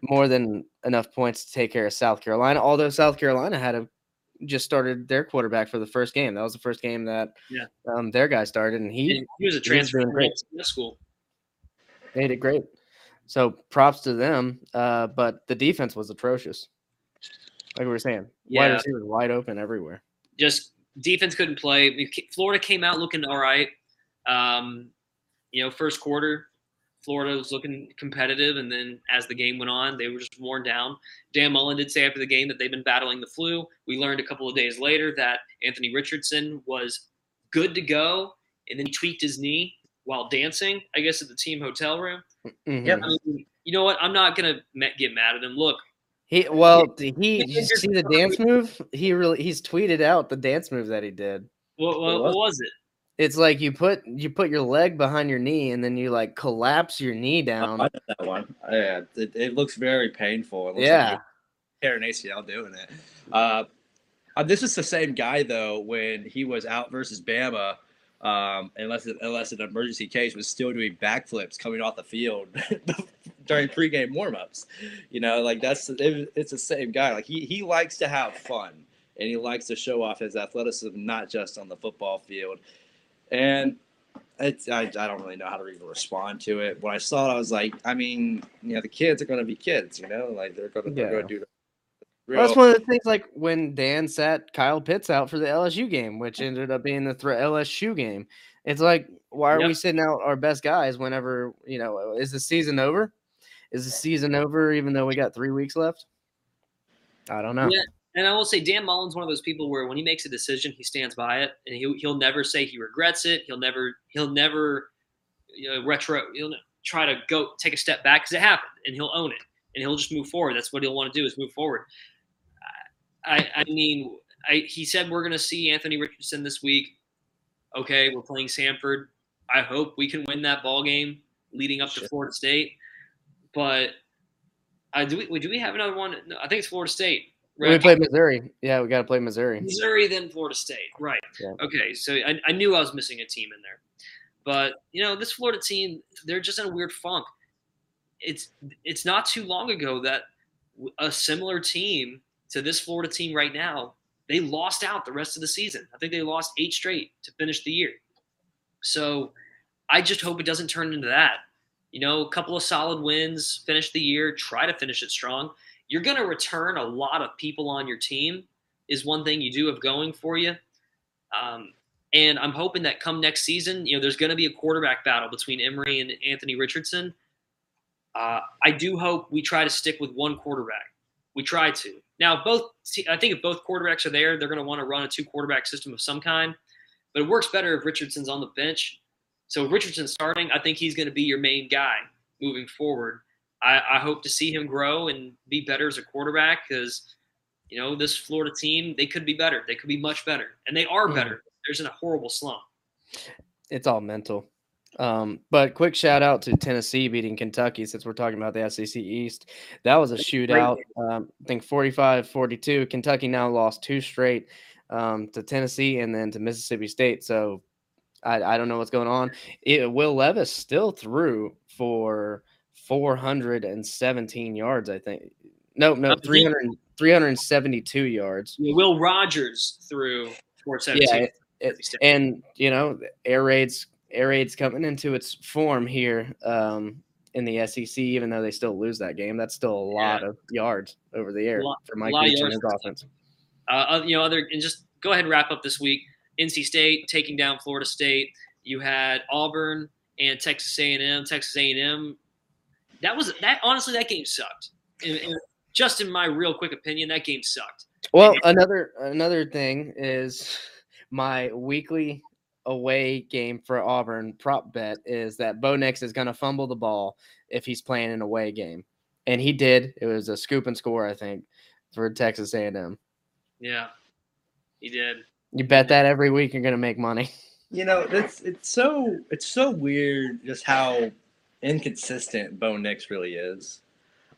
more than enough points to take care of South Carolina. Although South Carolina had a just started their quarterback for the first game. That was the first game that yeah um, their guy started, and he and he was a transfer doing great. school. They did great. So props to them. Uh, but the defense was atrocious. Like we were saying, wide Yeah. receivers wide open everywhere. just defense couldn't play. I mean, K- Florida came out looking all right. Um, you know, first quarter, Florida was looking competitive, and then as the game went on, they were just worn down. Dan Mullen did say after the game that they've been battling the flu. We learned a couple of days later that Anthony Richardson was good to go, and then he tweaked his knee while dancing, I guess, at the team hotel room. Mhm. Yep. I mean, you know what? I'm not gonna get mad at him. Look, He well, did he did you see the dance move? He really he's tweeted out the dance move that he did. what, what, what was it? It's like you put you put your leg behind your knee and then you like collapse your knee I down. know that one. Yeah, it, it looks very painful. It looks Yeah. like tear an ACL doing it. Uh, uh, this is the same guy though when he was out versus Bama. Um, unless unless an emergency case was still doing backflips coming off the field (laughs) during pregame warmups. You know, like that's it, it's the same guy. Like he he likes to have fun and he likes to show off his athleticism, not just on the football field. And it's I, I don't really know how to even respond to it. When I saw it, I was like, I mean, you know, the kids are going to be kids, you know, like they're going Yeah. to do the real. Well, that's one of the things like when Dan sat Kyle Pitts out for the LSU game, which ended up being the thr LSU game. It's like, why are we sitting out our best guys whenever you know is the season over? Is the season over even though we got three weeks left? I don't know. Yeah, and I will say Dan Mullen's one of those people where when he makes a decision, he stands by it, and he'll he'll never say he regrets it. He'll never he'll never you know, retro. He'll try to go take a step back because it happened, and he'll own it, and he'll just move forward. That's what he'll want to do is move forward. I I mean, I he said we're going to see Anthony Richardson this week. Okay, we're playing Samford. I hope we can win that ball game leading up to Sure. Florida State, but. I do we do we have another one? No, I think it's Florida State. We play Missouri. Yeah, we got to play Missouri. Missouri, then Florida State. Right. Yeah. Okay. So I, I knew I was missing a team in there. But, you know, this Florida team, they're just in a weird funk. It's it's not too long ago that a similar team to this Florida team right now, they lost out the rest of the season. I think they lost eight straight to finish the year. So I just hope it doesn't turn into that. You know, a couple of solid wins, finish the year, try to finish it strong. You're going to return a lot of people on your team is one thing you do have going for you. Um, and I'm hoping that come next season, you know, there's going to be a quarterback battle between Emory and Anthony Richardson. Uh, I do hope we try to stick with one quarterback. We try to. Now, both I think if both quarterbacks are there, they're going to want to run a two quarterback system of some kind. But it works better if Richardson's on the bench. So Richardson starting, I think he's going to be your main guy moving forward. I, I hope to see him grow and be better as a quarterback because you know, this Florida team, they could be better. They could be much better. And they are Mhm. better. There's in a horrible slump. It's all mental. Um, but quick shout out to Tennessee beating Kentucky since we're talking about the SEC East. That was a shootout. Um, I think 45 42. Kentucky now lost two straight um, to Tennessee and then to Mississippi State. So I, I don't know what's going on. It, Will Levis still threw for 417 yards, I think. No, no, Um, 300, 372 yards. Will Rogers threw 417. Yeah, it- and you know, air raids air raids coming into its form here um, in the SEC. Even though they still lose that game, that's still a lot of yards over the air lot- for Mike Leach and his offense. uh, you know, other and just go ahead and wrap up this week. NC State taking down Florida State. You had Auburn and Texas A&M. Texas A&M. That was that. Honestly, that game sucked. And- and just in my real quick opinion, that game sucked. Well, another another thing is my weekly away game for Auburn prop bet is that Bo Nix is going to fumble the ball if he's playing an away game, and he did. It was a scoop and score, I think, for Texas A&M. Yeah, he did. You bet that every week, you're to make money. (laughs) You know, it's it's so it's so weird just how inconsistent Bo Nix really is.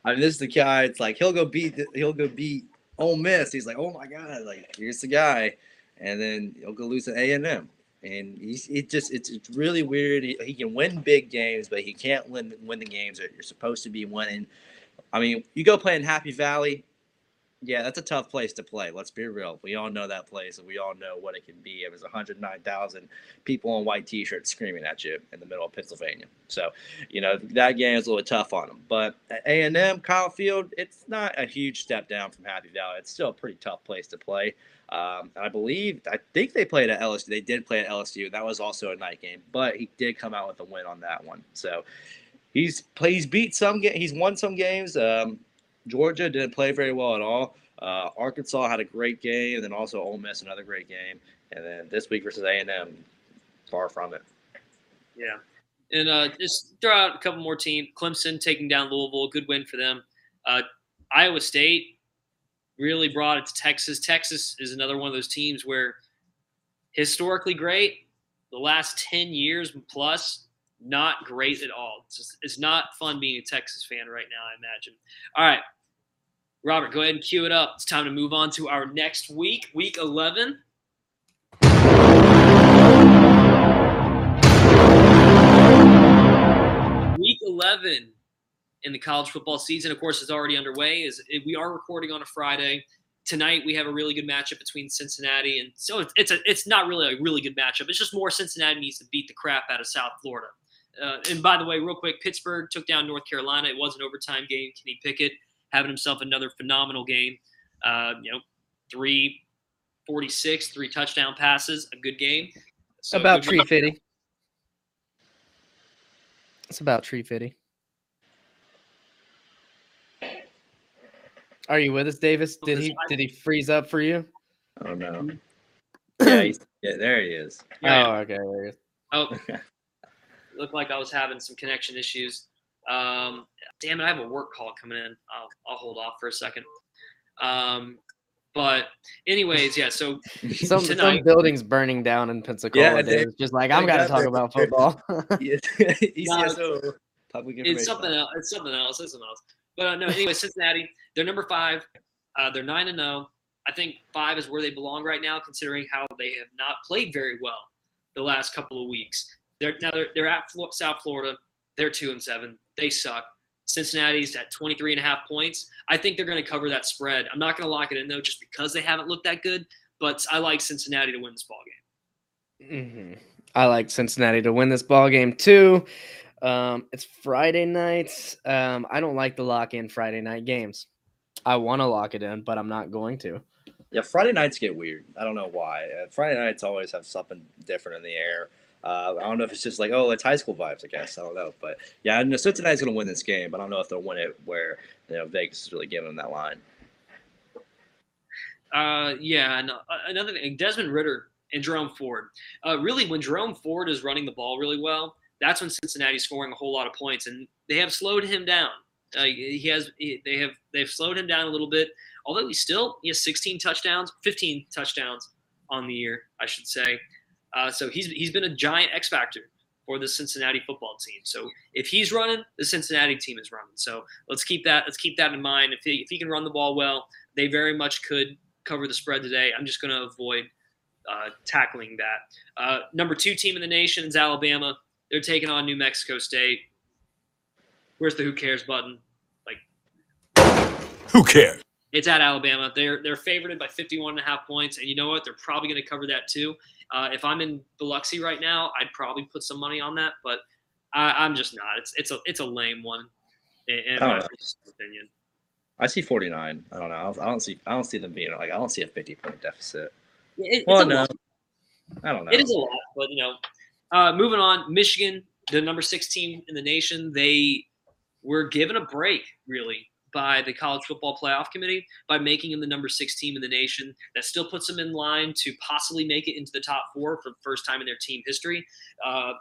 I mean, this is the guy. It's like he'll go beat he'll go beat Ole Miss. He's like, oh my god, like here's the guy, and then he'll go lose to A and M. And he's it just it's, it's really weird. He, he can win big games, but he can't win win the games that you're supposed to be winning. I mean, you go play in Happy Valley. Yeah, that's a tough place to play. Let's be real. We all know that place, and we all know what it can be. It was 109,000 people in white T-shirts screaming at you in the middle of Pennsylvania. So, you know that game is a little tough on them. But A and M, Kyle Field, it's not a huge step down from Happy Valley. It's still a pretty tough place to play. Um, I believe, I think they played at LSU. They did play at LSU. That was also a night game, but he did come out with a win on that one. So he's play, he's beat some. He's won some games. Um, Georgia didn't play very well at all. Uh, Arkansas had a great game, and then also Ole Miss another great game. And then this week versus A and M, far from it. Yeah. And uh, just throw out a couple more teams. Clemson taking down Louisville, good win for them. Uh, Iowa State really brought it to Texas. Texas is another one of those teams where historically great, the last 10 years plus, not great at all. It's, just, it's not fun being a Texas fan right now, I imagine. All right. Robert, go ahead and cue it up. It's time to move on to our next week, week 11. Week 11 in the college football season, of course, is already underway. Is we are recording on a Friday tonight. We have a really good matchup between Cincinnati and so it's it's, a, it's not really a really good matchup. It's just more Cincinnati needs to beat the crap out of South Florida. Uh, and by the way, real quick, Pittsburgh took down North Carolina. It was an overtime game. Kenny Pickett having himself another phenomenal game. Uh, you know, three forty six, three touchdown passes, a good game. So about tree job. fitty. It's about tree fitty. Are you with us, Davis? Did he did he freeze up for you? Oh no. yeah, (clears throat) he's, yeah, there he is. Yeah. Oh, okay. there he is. Oh, (laughs) looked like I was having some connection issues. Um, damn it, I have a work call coming in. I'll, I'll hold off for a second. Um, but anyways, yeah. So (laughs) Some, some buildings burning down in Pensacola. Yeah, Davis. they- just like I'm gonna talk their- about football. (laughs) (laughs) Yes, ECSO public information. it's something else. It's something else. It's something else. But uh, no, anyway, Cincinnati, they're number five. Uh, they're nine and zero. I think five is where they belong right now, considering how they have not played very well the last couple of weeks. They're now they're, they're at Flo- South Florida. They're two and seven. They suck. Cincinnati's at 23 and a half points. I think they're going to cover that spread. I'm not going to lock it in though, just because they haven't looked that good. But I like Cincinnati to win this ball game. hmm I like Cincinnati to win this ball game too. Um, it's Friday nights. Um, I don't like the lock in Friday night games. I want to lock it in, but I'm not going to. Yeah, Friday nights get weird. I don't know why. Uh, Friday nights always have something different in the air. Uh, I don't know if it's just like, oh, it's high school vibes. I guess I don't know, but yeah, I know Cincinnati's going to win this game, but I don't know if they'll win it where you know Vegas is really giving them that line. Uh, yeah, uh, another thing, Desmond Ridder and Jerome Ford. Uh, really, when Jerome Ford is running the ball really well, that's when Cincinnati's scoring a whole lot of points, and they have slowed him down. Uh, he has, he, they have, they've slowed him down a little bit. Although he still he has 16 touchdowns, 15 touchdowns on the year, I should say. Uh, so he's he's been a giant X factor for the Cincinnati football team. So if he's running, the Cincinnati team is running. So let's keep that let's keep that in mind. If he, if he can run the ball well, they very much could cover the spread today. I'm just going to avoid uh, tackling that. Uh, number two team in the nation is Alabama. They're taking on New Mexico State. Where's the who cares button? Like who cares? It's at Alabama. They're they're favored by 51 and a half points, and you know what? They're probably going to cover that too. Uh, if I'm in Biloxi right now, I'd probably put some money on that, but I, I'm just not. It's it's a it's a lame one, in, in I my know. opinion. I see 49. I don't know. I don't, see. I don't see them being like. I don't see a 50 point deficit. It- it's Well, no, lot. I don't know. It is a lot, but you know, uh, moving on. Michigan, the number six team in the nation, they were given a break really by the college football playoff committee by making him the number six team in the nation. That still puts them in line to possibly make it into the top four for the first time in their team history. Uh,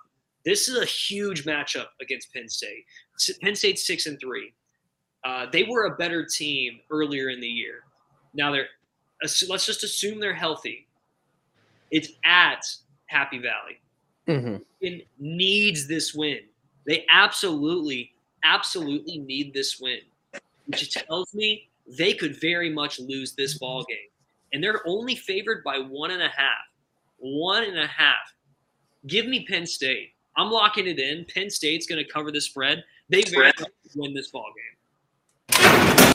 this is a huge matchup against Penn State. Penn State's six and three. Uh, they were a better team earlier in the year. Now they're let's just assume they're healthy. It's at Happy Valley. It needs this win. They absolutely, absolutely need this win, which tells me they could very much lose this mm-hmm. ball game. And they're only favored by one and a half. One and a half. Give me Penn State. I'm locking it in. Penn State's going to cover the spread. They very much win this ball game.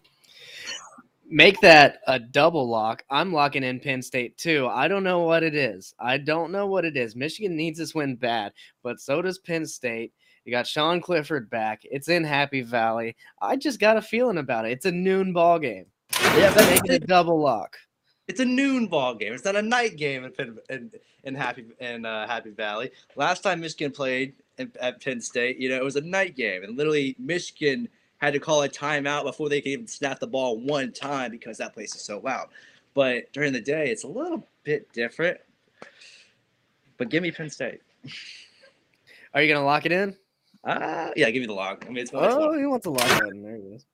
Make that a double lock. I'm locking in Penn State too. I don't know what it is. I don't know what it is. Michigan needs this win bad, but so does Penn State. You got Sean Clifford back. It's in Happy Valley. I just got a feeling about it. It's a noon ball game. Yeah, that's it a double lock. It's a noon ball game. It's not a night game in Penn, in, in Happy in uh, Happy Valley. Last time Michigan played in, at Penn State, you know, it was a night game, and literally Michigan had to call a timeout before they could even snap the ball one time because that place is so loud. But during the day, it's a little bit different. But give me Penn State. Are you gonna lock it in? Ah, yeah, give me the lock. I mean, it's, it's Oh, he wants to lock it in. There he is.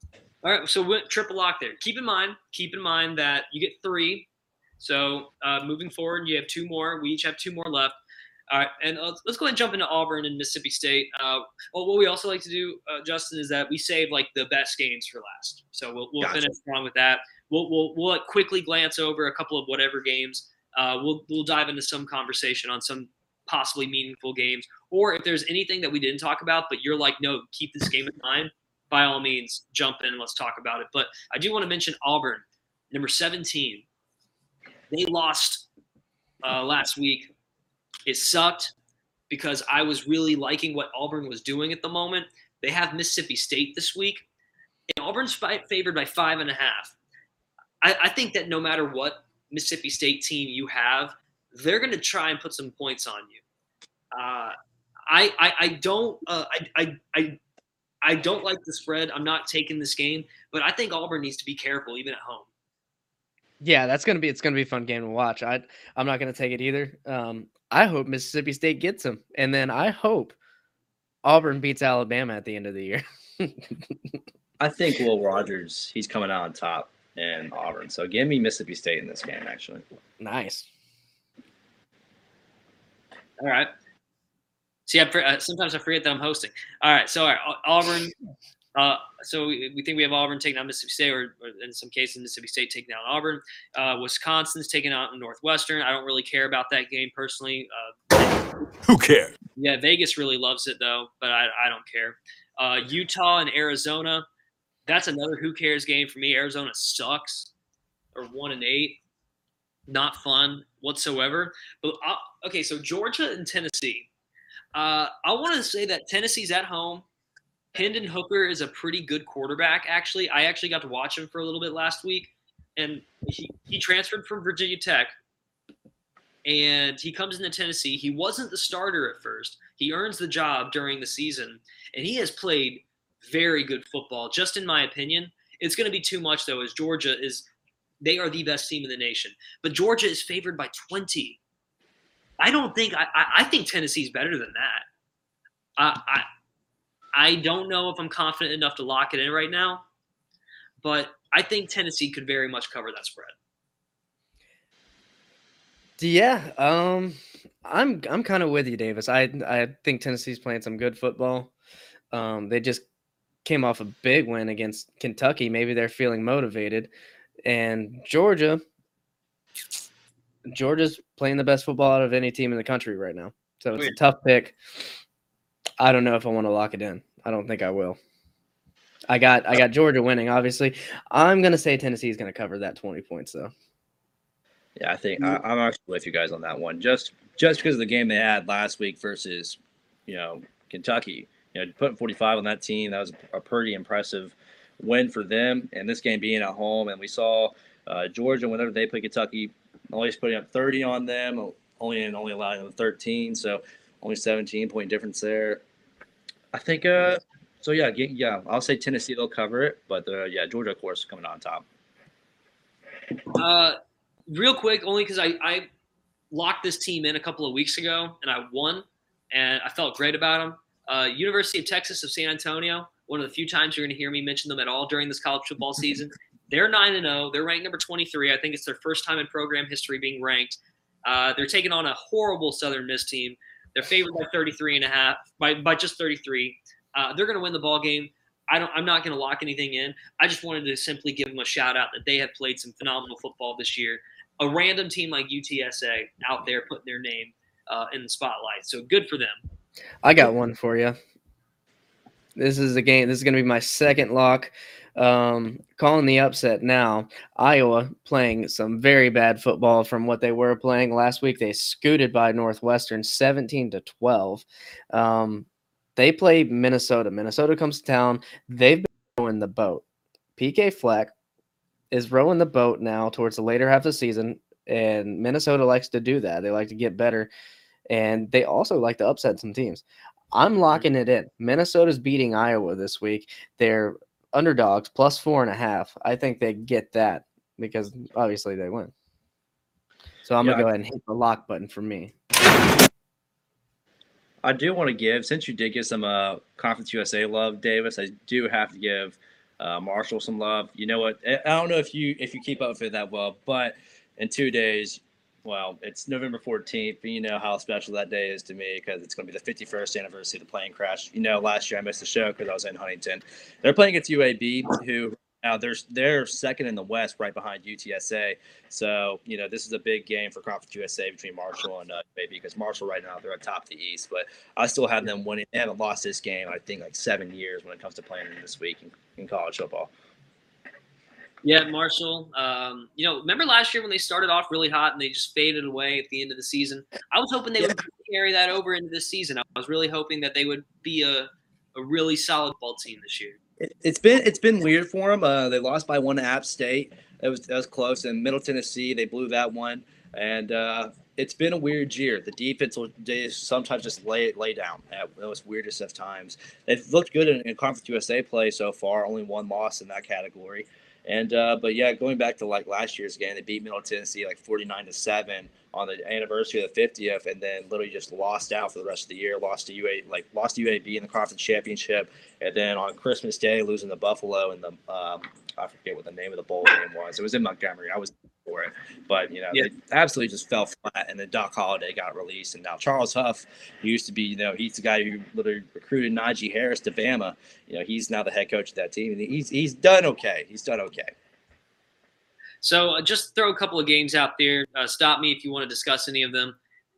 All right, so we triple lock there. Keep in mind, keep in mind that you get three. So uh, moving forward, you have two more. We each have two more left. All right, and uh, let's go ahead and jump into Auburn and Mississippi State. Uh, well, what we also like to do, uh, Justin, is that we save like the best games for last. So we'll, we'll Gotcha. finish on with that. We'll, we'll we'll like, quickly glance over a couple of whatever games. Uh, we'll we'll dive into some conversation on some possibly meaningful games, or if there's anything that we didn't talk about, but you're like, no, keep this game in mind. By all means, jump in and let's talk about it. But I do want to mention Auburn, number 17. They lost uh, last week. It sucked because I was really liking what Auburn was doing at the moment. They have Mississippi State this week, and Auburn's favored by five and a half. I, I think that no matter what Mississippi State team you have, they're going to try and put some points on you. Uh, I, I I don't uh, I, I I I don't like the spread. I'm not taking this game, but I think Auburn needs to be careful even at home. Yeah, that's gonna be it's gonna be a fun game to watch. I I'm not gonna take it either. Um, I hope Mississippi State gets them, and then I hope Auburn beats Alabama at the end of the year. (laughs) I think Will Rogers, he's coming out on top in Auburn. So give me Mississippi State in this game, actually. nice. All right. See, I, uh, sometimes I forget that I'm hosting. All right. So, all right, Auburn. Uh, so we, we think we have Auburn taking out Mississippi State, or, or in some cases, Mississippi State taking out Auburn. Uh, Wisconsin's taking out Northwestern. I don't really care about that game personally. Uh, Who cares? yeah, Vegas really loves it though, but I, I don't care. Uh, Utah and Arizona. That's another who cares game for me. Arizona sucks. Or one and eight. Not fun whatsoever. But uh, okay, so Georgia and Tennessee. Uh, I want to say that Tennessee's at home. Hendon Hooker is a pretty good quarterback. Actually, I actually got to watch him for a little bit last week, and he, he transferred from Virginia Tech, and he comes into Tennessee. He wasn't the starter at first. He earns the job during the season, and he has played very good football. Just in my opinion, it's going to be too much though, as Georgia is. They are the best team in the nation, but Georgia is favored by twenty. I don't think I. I, think Tennessee's better than that. I, I I don't know if I'm confident enough to lock it in right now, but I think Tennessee could very much cover that spread. Yeah, um, I'm I'm kind of with you, Davis. I I think Tennessee's playing some good football. Um, they just came off a big win against Kentucky. Maybe they're feeling motivated, and Georgia. Georgia's playing the best football out of any team in the country right now. So it's Weird. a tough pick. I don't know if I want to lock it in. I don't think I will. I got I got Georgia winning. Obviously, I'm gonna say Tennessee is gonna cover that 20 points though. Yeah, I think I, I'm actually with you guys on that one. Just just because of the game they had last week versus, you know, Kentucky. You know, putting 45 on that team, that was a pretty impressive win for them. And this game being at home, and we saw uh, Georgia whenever they play Kentucky, always putting up 30 on them, only and only allowing them 13, so only 17 point difference there. I think uh, So yeah, yeah, I'll say Tennessee they'll cover it, but uh, yeah, Georgia of course coming on top. Uh, real quick, only because I, I locked this team in a couple of weeks ago and I won, and I felt great about them. Uh, University of Texas of San Antonio, one of the few times you're going to hear me mention them at all during this college football season. They're nine and zero. They're ranked number 23. I think it's their first time in program history being ranked. Uh, they're taking on a horrible Southern Miss team. They're favored by 33 and a half, by, by just 33. Uh, they're going to win the ball game. I don't. I'm not going to lock anything in. I just wanted to simply give them a shout out that they have played some phenomenal football this year. A random team like UTSA out there putting their name uh, in the spotlight. So good for them. I got one for you. This is a game. This is going to be my second lock. Um, calling the upset now. Iowa playing some very bad football from what they were playing last week. They scooted by Northwestern 17 to 12. Um, they play Minnesota. Minnesota comes to town. They've been rowing the boat. PJ Fleck is rowing the boat now towards the later half of the season, and Minnesota likes to do that. They like to get better, and they also like to upset some teams. I'm locking it in. Minnesota's beating Iowa this week. They're underdogs plus four and a half. I think they get that because obviously they win. So I'm Yeah, gonna go ahead and hit the lock button for me. I do want to give, since you did get some uh, Conference USA love, Davis. I do have to give uh, Marshall some love. You know what? I I don't know if you if you keep up with it that well, but in two days, well, it's November 14th, and you know how special that day is to me because it's going to be the 51st anniversary of the plane crash. You know, last year I missed the show because I was in Huntington. They're playing against UAB, who now they're they're second in the West, right behind UTSA. So you know this is a big game for Conference USA between Marshall and uh, UAB because Marshall right now they're atop the East, but I still have them winning. They haven't lost this game I think like seven years when it comes to playing this week in, in college football. Yeah, Marshall. Um, you know, remember last year when they started off really hot and they just faded away at the end of the season? I was hoping they would carry that over into this season. I was really hoping that they would be a, a really solid ball team this year. It, it's been it's been weird for them. Uh, they lost by one to App State. It was that was close. And Middle Tennessee, they blew that one. And uh, it's been a weird year. The defense will they sometimes just lay lay down at those weirdest of times. They've looked good in, in Conference USA play so far. Only one loss in that category. And uh, but yeah, going back to like last year's game, they beat Middle Tennessee like forty nine to seven on the anniversary of the fiftieth, and then literally just lost out for the rest of the year. Lost to UA like lost to UAB in the conference championship, and then on Christmas Day losing to Buffalo in the um, I forget what the name of the bowl game was. It was in Montgomery. I was for it, but you know Yeah. absolutely just fell flat. And then Doc Holliday got released, and now Charles Huff who used to be you know he's the guy who literally recruited Najee Harris to Bama. You know he's now the head coach of that team, and he's he's done okay. He's done okay. So uh, just throw a couple of games out there. Uh, stop me if you want to discuss any of them.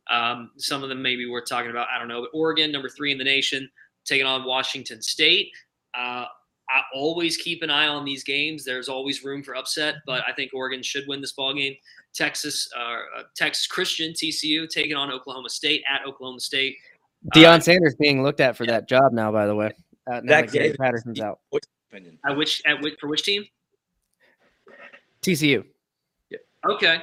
Um, some of them may be worth talking about. I don't know. But Oregon, number three in the nation, taking on Washington State. Uh, I always keep an eye on these games. There's always room for upset, but I think Oregon should win this ball game. Texas, uh, uh, Texas Christian TCU taking on Oklahoma State at Oklahoma State. Deion Uh, Sanders being looked at for that job now, by the way. Uh, That that Gary game- Patterson's out. What's your opinion? At which at which for which team? TCU. Okay.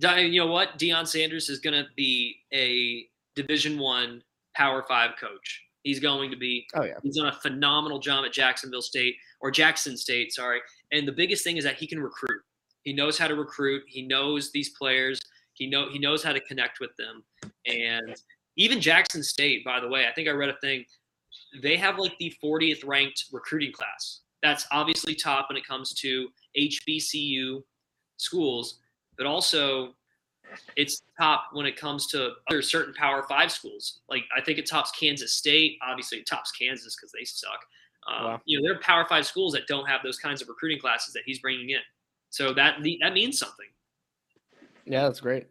You know what? Deion Sanders is going to be a Division One Power Five coach. He's going to be. Oh yeah. He's done a phenomenal job at Jacksonville State or Jackson State, sorry. And the biggest thing is that he can recruit. He knows how to recruit. He knows these players. He know he knows how to connect with them. And even Jackson State, by the way, I think I read a thing. They have like the 40th ranked recruiting class. That's obviously top when it comes to HBCU schools, but also it's top when it comes to other certain Power Five schools. Like I think it tops Kansas State. Obviously, it tops Kansas because they suck. Um, Wow. You know, there are Power Five schools that don't have those kinds of recruiting classes that he's bringing in. So that that means something. Yeah, that's great.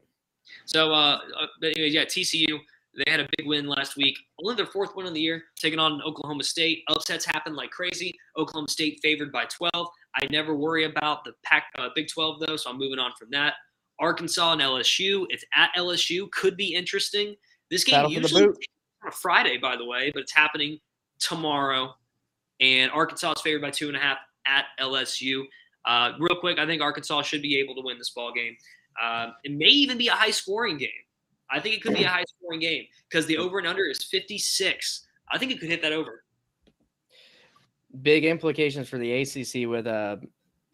So, uh, uh, but anyways, yeah, TCU they had a big win last week. Only their fourth win of the year, taking on Oklahoma State. Upsets happen like crazy. Oklahoma State favored by 12. I never worry about the Pac uh, Big 12 though, so I'm moving on from that. Arkansas and LSU. It's at LSU. Could be interesting. This game Battle usually on a Friday, by the way, but it's happening tomorrow. And Arkansas is favored by two and a half at LSU. Uh, real quick, I think Arkansas should be able to win this ball game. Um, it may even be a high scoring game. I think it could be a high scoring game because the over and under is 56. I think it could hit that over. big implications for the ACC with uh,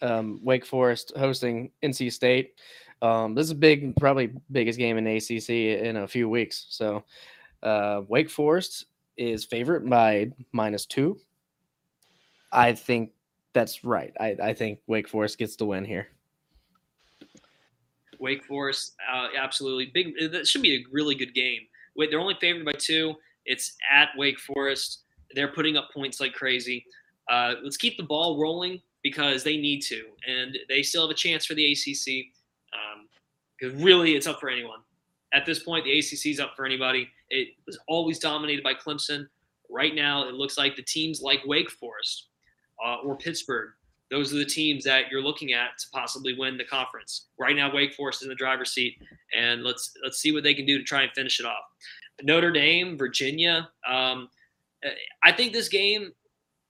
um, Wake Forest hosting NC State. Um, this is big, probably biggest game in ACC in a few weeks. So uh, Wake Forest is favorite by minus two. I think that's right. I, I think Wake Forest gets the win here. Wake Forest, uh, absolutely big. That should be a really good game. Wait, they're only favored by two. It's at Wake Forest. They're putting up points like crazy. Uh, let's keep the ball rolling because they need to, and they still have a chance for the ACC. Um, really, it's up for anyone. At this point, the ACC is up for anybody. It was always dominated by Clemson. Right now, it looks like the teams like Wake Forest uh, or Pittsburgh those are the teams that you're looking at to possibly win the conference. Right now, Wake Forest is in the driver's seat, and let's let's see what they can do to try and finish it off. Notre Dame, Virginia. Um, I think this game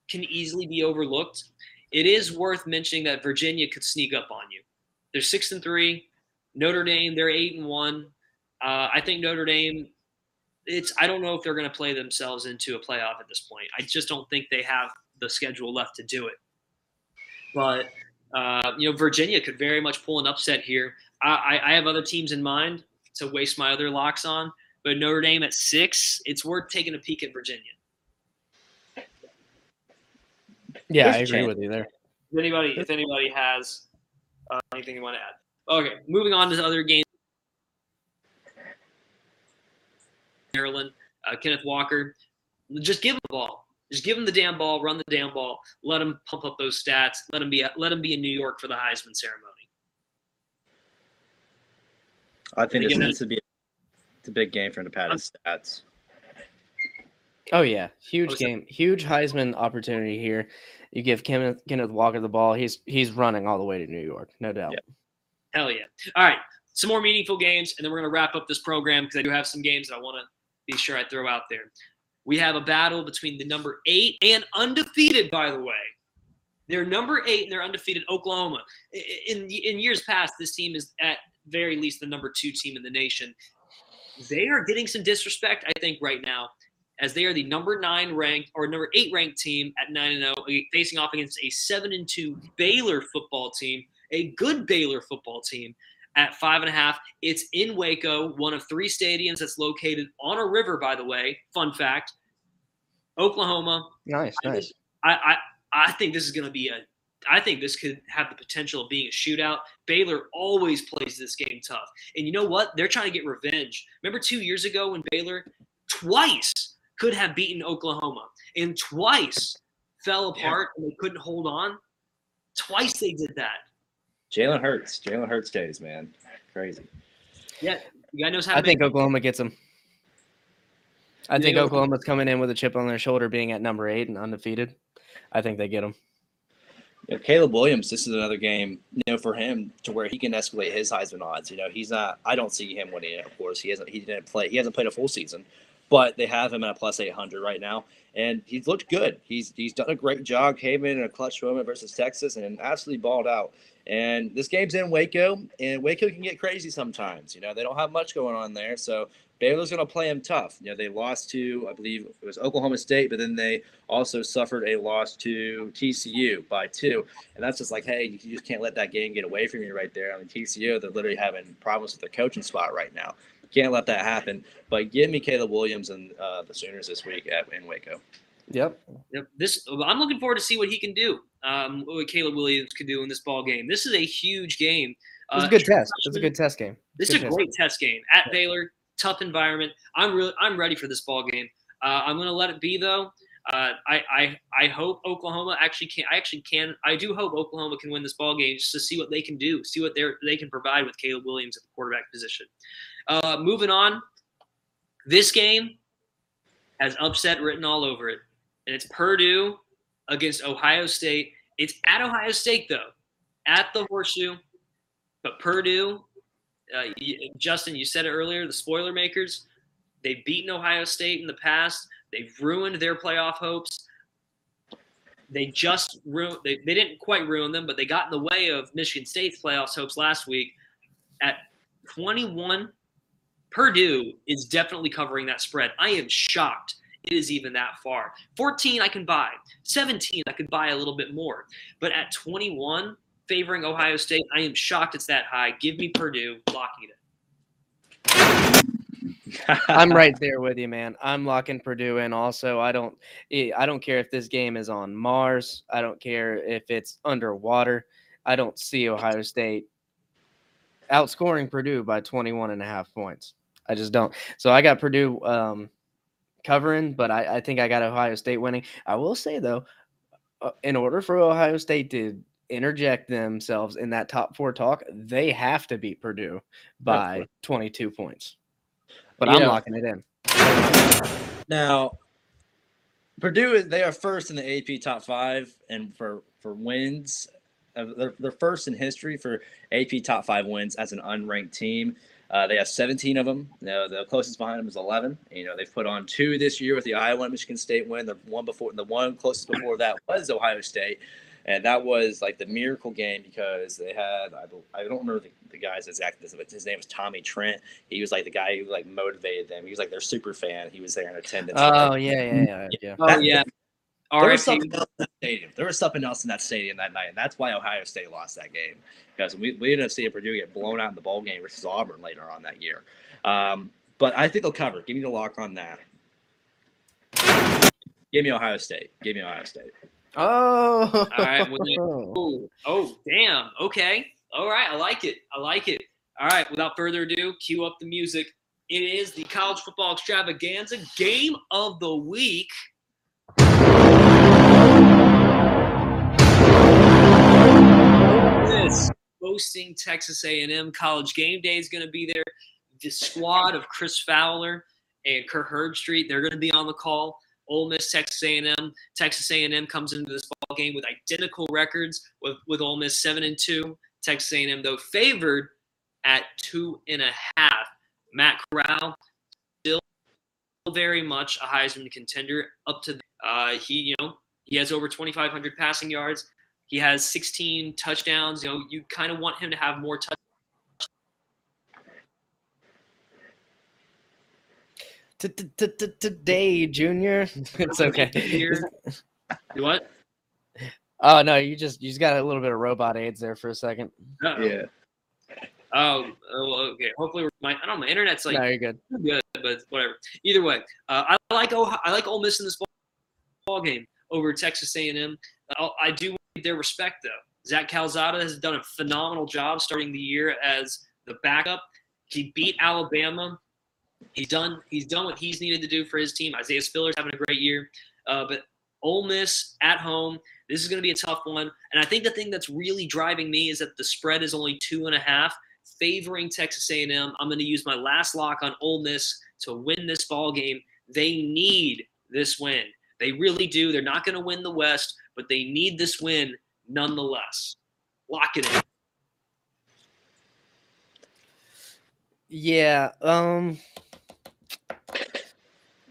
can easily be overlooked. It is worth mentioning that Virginia could sneak up on you. They're six and three. Notre Dame, they're eight and one. Uh, I think Notre Dame. It's I don't know if they're going to play themselves into a playoff at this point. I just don't think they have the schedule left to do it. But uh, you know, Virginia could very much pull an upset here. I, I, have other teams in mind to waste my other locks on, but Notre Dame at six, it's worth taking a peek at Virginia. Yeah, There's I agree chance. with you there. If anybody, if anybody has uh, anything you want to add, okay. Moving on to other games. Maryland, uh, Kenneth Walker, just give him the ball. Just give him the damn ball, run the damn ball, let him pump up those stats, let him be let him be in New York for the Heisman ceremony. I think this needs to be it's a big game for him to pad his stats. Oh yeah, huge game, huge Heisman opportunity here. You give Kenneth, Kenneth Walker the ball, he's he's running all the way to New York, no doubt. Yeah. Hell yeah! All right, some more meaningful games, and then we're gonna wrap up this program because I do have some games that I want to be sure I throw out there. We have a battle between the number eight and undefeated, by the way. They're number eight and they're undefeated Oklahoma. In, in years past, this team is at very least the number two team in the nation. They are getting some disrespect, I think, right now, as they are the number nine ranked or number eight ranked team at nine and zero, oh, facing off against a seven and two Baylor football team, a good Baylor football team at five and a half. It's in Waco, one of three stadiums that's located on a river, by the way. Fun fact Oklahoma. Nice, I nice. I, I, I think this is going to be a. I think this could have the potential of being a shootout. Baylor always plays this game tough. And you know what? They're trying to get revenge. Remember two years ago when Baylor twice could have beaten Oklahoma and twice fell apart yeah. and they couldn't hold on? Twice they did that. Jalen Hurts. Jalen Hurts days, man. Crazy. Yeah. You guy knows how I think Oklahoma gets them. I think Oklahoma's coming in with a chip on their shoulder, being at number eight and undefeated. I think they get them. Yeah, Caleb Williams, this is another game, you know, for him to where he can escalate his Heisman odds. You know, he's not. I don't see him winning it. Of course, he hasn't. He didn't play. He hasn't played a full season, but they have him at plus eight hundred right now, and he's looked good. He's he's done a great job. Came in in a clutch moment versus Texas and absolutely balled out. And this game's in Waco, and Waco can get crazy sometimes. You know, they don't have much going on there, so Baylor's going to play them tough. You know, they lost to, I believe it was Oklahoma State, but then they also suffered a loss to TCU by two. And that's just like, hey, you just can't let that game get away from you right there. I mean, TCU, they're literally having problems with their coaching spot right now. Can't let that happen. But give me Caleb Williams and uh, the Sooners this week at in Waco. Yep. Yep. This I'm looking forward to see what he can do. Um, what Caleb Williams can do in this ball game. This is a huge game. It's a good uh, test. It's a good test game. This good is a great test game at yeah. Baylor. Tough environment. I'm really I'm ready for this ball game. Uh, I'm going to let it be though. Uh, I, I I hope Oklahoma actually can. I actually can. I do hope Oklahoma can win this ball game just to see what they can do, see what they they can provide with Caleb Williams at the quarterback position. Uh, moving on, this game has upset written all over it, and it's Purdue against Ohio State. It's at Ohio State though, at the Horseshoe, but Purdue. Uh, Justin, you said it earlier. The spoiler makers, they've beaten Ohio State in the past. They've ruined their playoff hopes. They just ruined. They, they didn't quite ruin them, but they got in the way of Michigan State's playoffs hopes last week. At 21, Purdue is definitely covering that spread. I am shocked it is even that far. 14, I can buy. 17, I could buy a little bit more. But at 21, favoring Ohio State, I am shocked it's that high. Give me Purdue, locking it. (laughs) I'm right there with you, man. I'm locking Purdue in. Also, I don't, eh, I don't care if this game is on Mars. I don't care if it's underwater. I don't see Ohio State outscoring Purdue by 21 and a half points. I just don't. So I got Purdue um, covering, but I, I think I got Ohio State winning. I will say though, uh, in order for Ohio State to interject themselves in that top four talk, they have to beat Purdue by 22 points. But You I'm know- locking it in. Now, Purdue is they are first in the AP top five, and for for wins, they're, they're first in history for AP top five wins as an unranked team. Uh, they have 17 of them. Now, the closest behind them is 11. You know, they've put on two this year with the Iowa and Michigan State win. The one before, the one closest before that was Ohio State, and that was like the miracle game because they had I, I don't remember the, the guy's exact but his name was Tommy Trent. He was like the guy who like motivated them. He was like their super fan. He was there in attendance. Oh yeah, yeah, yeah, yeah. Oh, That- yeah. There was something else in that stadium. There was something else in that stadium that night, and that's why Ohio State lost that game because we, we ended up seeing Purdue get blown out in the bowl game versus Auburn later on that year. Um, but I think they'll cover. Give me the lock on that. Give me Ohio State. Give me Ohio State. Oh, All right, well, then- Oh, oh, damn. Okay. All right. I like it. I like it. All right. Without further ado, cue up the music. It is the college football extravaganza game of the week. This hosting Texas A&M College Game Day is going to be there. The squad of Chris Fowler and Kirk Herbstreit, they're going to be on the call. Ole Miss, Texas A&M. Texas A&M comes into this ball game with identical records with with Ole Miss seven and two. Texas A&M though favored at two and a half. Matt Corral still very much a Heisman contender. Up to uh, he you know he has over 2,500 passing yards. He has 16 touchdowns. You know you kind of want him to have more touchdowns. Today, Junior. (laughs) It's okay. Here. What? Oh no, you just you just got a little bit of robot aids there for a second. Uh-oh. Oh, oh, okay. Hopefully, my I don't know. My internet's like no, you're good. good, but whatever. Either way, uh, I like Ohio, I like Ole Miss in this ball, ball game over Texas A&M. I, I do need their respect though. Zach Calzada has done a phenomenal job starting the year as the backup. He beat Alabama. He's done. He's done what he's needed to do for his team. Isaiah Spiller's having a great year, uh, but Ole Miss at home. This is going to be a tough one, and I think the thing that's really driving me is that the spread is only two and a half, favoring Texas A&M. I'm going to use my last lock on Ole Miss to win this ball game. They need this win. They really do. They're not going to win the West, but they need this win nonetheless. Lock it in. Yeah. Um.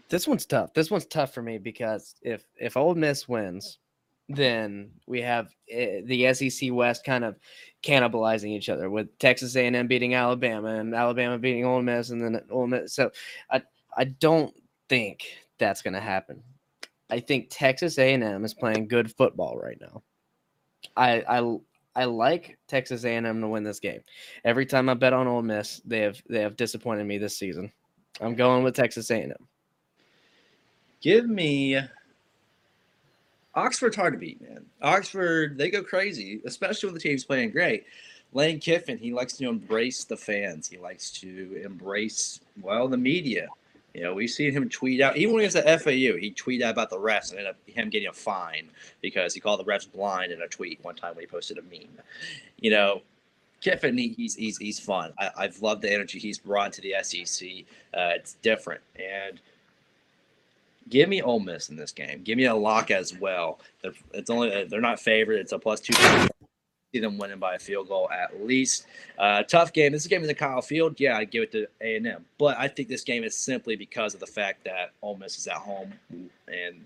This one's tough. This one's tough for me because if if Ole Miss wins, then we have eh, the SEC West kind of cannibalizing each other with Texas A&M beating Alabama and Alabama beating Ole Miss and then Ole Miss. So I I don't think that's going to happen. I think Texas A&M is playing good football right now. I I I like Texas A&M to win this game. Every time I bet on Ole Miss, they have they have disappointed me this season. I'm going with Texas A&M. Give me Oxford's hard to beat, man. Oxford, they go crazy, especially when the team's playing great. Lane Kiffin, he likes to embrace the fans. He likes to embrace, well, the media. You know, we've seen him tweet out, even when he was at FAU, he tweeted out about the refs and ended up him getting a fine because he called the refs blind in a tweet one time when he posted a meme. You know, Kiffin, he, he's, he's, he's fun. I, I've loved the energy he's brought to the SEC. Uh, it's different. And give me Ole Miss in this game. Give me a lock as well. They're, it's only they're not favored. It's a plus two. See them winning by a field goal at least. Uh, tough game. This game is in Kyle Field. Yeah, I give it to A and M, but I think this game is simply because of the fact that Ole Miss is at home, and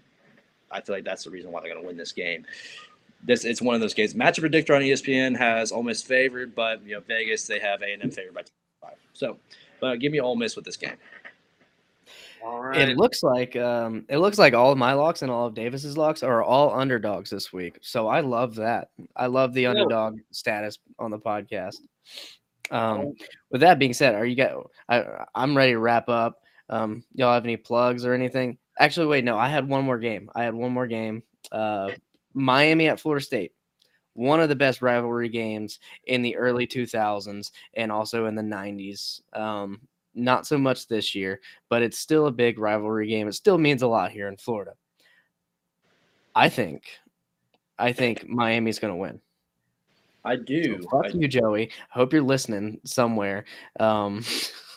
I feel like that's the reason why they're going to win this game. This it's one of those games. Matchup predictor on ESPN has Ole Miss favored, but you know Vegas they have A and M favored by five. So, but give me Ole Miss with this game. All right. It looks like um, it looks like all of my locks and all of Davis's locks are all underdogs this week. So I love that. I love the underdog status on the podcast. Um, with that being said, are you guys? I, I'm ready to wrap up. Um, y'all have any plugs or anything? Actually, wait, no. I had one more game. I had one more game. Uh, Miami at Florida State. One of the best rivalry games in the early 2000s and also in the 90s. Um, not so much this year, but it's still a big rivalry game. It still means a lot here in Florida. I think, I think Miami's going to win. I do. So fuck I- you, Joey. I hope you're listening somewhere. Um,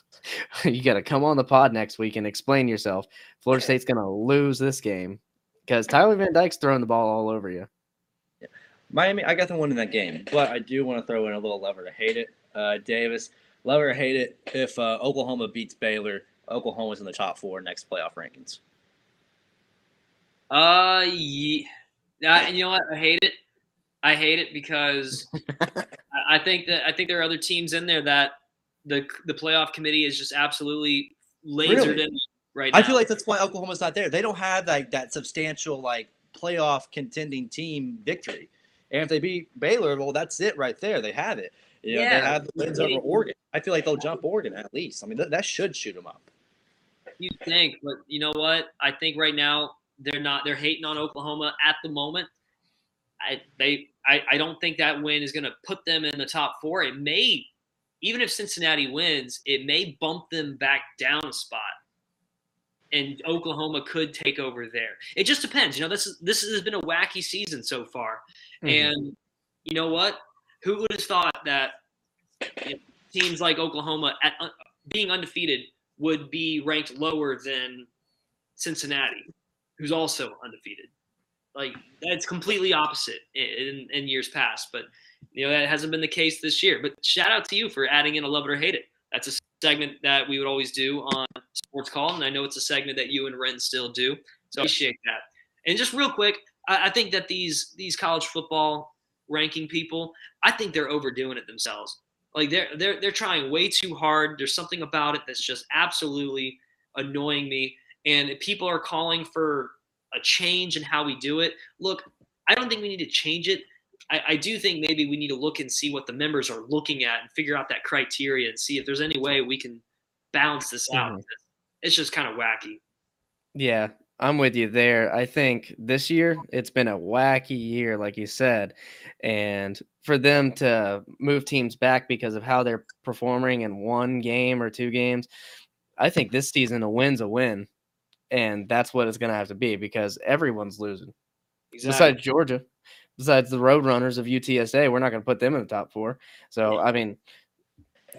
(laughs) you got to come on the pod next week and explain yourself. Florida State's going to lose this game because Tyler Van Dyke's throwing the ball all over you. Miami, I got them in that game, but I do want to throw in a little lever to hate it. Uh, Davis, lever or hate it. If uh, Oklahoma beats Baylor, Oklahoma's in the top four next playoff rankings. Uh, yeah. Uh, you know what? I hate it. I hate it because (laughs) I- I think that I think there are other teams in there that the the playoff committee is just absolutely lasered Really? in right now. I feel like that's why Oklahoma's not there. They don't have like that substantial like playoff contending team victory. And if they beat Baylor, well, that's it right there. They have it. You know, Yeah. they have the wins over Oregon. I feel like they'll jump Oregon at least. I mean, th- that should shoot them up. you think, but you know what? I think right now they're not. They're hating on Oklahoma at the moment. I they I, I don't think that win is going to put them in the top four. It may, even if Cincinnati wins, it may bump them back down a spot, and Oklahoma could take over there. It just depends. You know, this is this has been a wacky season so far, Mhm. and you know what? Who would have thought that teams like Oklahoma at uh, being undefeated would be ranked lower than Cincinnati, who's also undefeated. Like that's completely opposite in, in years past, but you know that hasn't been the case this year. But shout out to you for adding in a love it or hate it. That's a segment that we would always do on Sports Call, and I know it's a segment that you and Ren still do. So I appreciate that. And just real quick, I, I think that these these college football ranking people, I think they're overdoing it themselves. Like they're they're they're trying way too hard. There's something about it that's just absolutely annoying me. And if people are calling for a change in how we do it. Look, I don't think we need to change it. I, I do think maybe we need to look and see what the members are looking at and figure out that criteria and see if there's any way we can balance this out. Mhm. It's just kind of wacky. Yeah, I'm with you there. I think this year it's been a wacky year, like you said. And for them to move teams back because of how they're performing in one game or two games, I think this season a win's a win. And that's what it's going to have to be because everyone's losing. Besides Georgia, besides the Roadrunners of UTSA, we're not going to put them in the top four. So, I mean,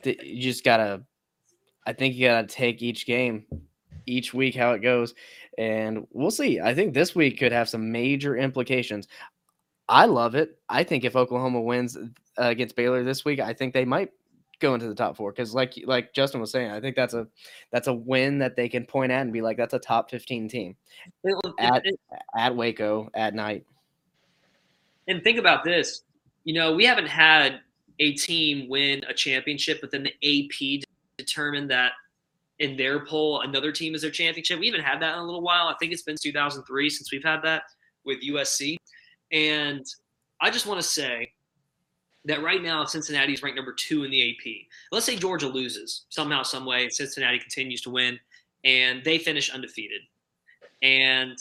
you just got to, I think you got to take each game, each week, how it goes. And we'll see. I think this week could have some major implications. I love it. I think if Oklahoma wins uh, against Baylor this week, I think they might go into the top four because, like like Justin was saying, I think that's a that's a win that they can point at and be like, that's a top fifteen team At- at Waco at night. and think about this. You know, we haven't had a team win a championship, but then the AP determined that in their poll, another team is their championship. We haven't had that in a little while. I think it's been 2003 since we've had that with USC. And I just want to say that right now Cincinnati is ranked number two in the AP. Let's say Georgia loses somehow, some way, Cincinnati continues to win, and they finish undefeated, and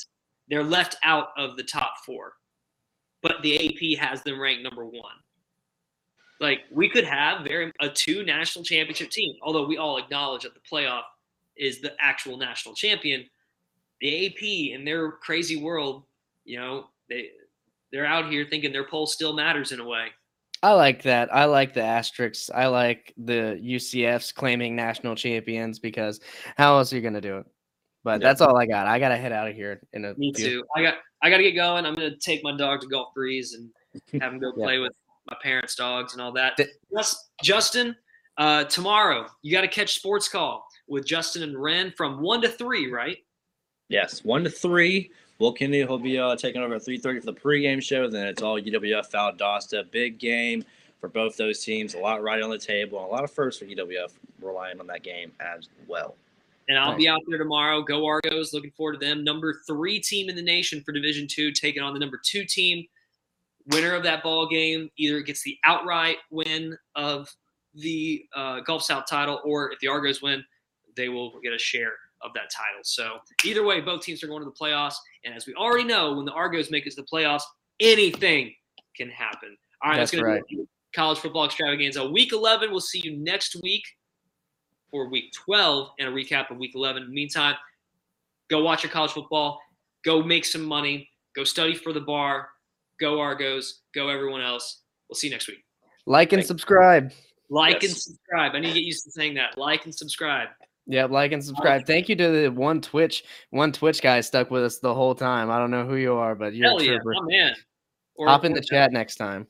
they're left out of the top four but the AP has them ranked number one. Like we could have very a two national championship team, although we all acknowledge that the playoff is the actual national champion. The AP in their crazy world, you know, they they're out here thinking their poll still matters in a way. I like that. I like the asterisks. I like the UCFs claiming national champions because how else are you going to do it? But Yeah. that's all I got. I got to head out of here in a Me few- too. I got I got to get going. I'm gonna take my dog to Gulf Breeze and have him go (laughs) Yeah. play with my parents' dogs and all that. Th- Just, Justin, uh, tomorrow you got to catch Sports Call with Justin and Ren from one to three, right? Yes, one to three. Will Kennedy will be uh, taking over at three thirty for the pregame show. Then it's all UWF Valdosta. Big game for both those teams. A lot right on the table. and A lot of firsts for UWF relying on that game as well. And I'll Nice. be out there tomorrow. Go Argos. Looking forward to them. Number three team in the nation for Division Two, taking on the number two team. Winner of that ball game either gets the outright win of the uh, Gulf South title, or if the Argos win, they will get a share of that title. So either way, both teams are going to the playoffs. And as we already know, when the Argos make it to the playoffs, anything can happen. All right, that's, That's going to be college football extravaganza. Week 11, we'll see you next week for week 12 and a recap of week 11. In the meantime, go watch your college football, go make some money, go study for the bar, go Argos, go everyone else. We'll see you next week. Like and Thank- subscribe. Like and subscribe. I need to get used to saying that. Like and subscribe. Yeah, like and subscribe. Thank you to the one Twitch, one Twitch guy stuck with us the whole time. I don't know who you are, but you're Hell a yeah, trooper. my man. Or- Hop in or- the chat next time.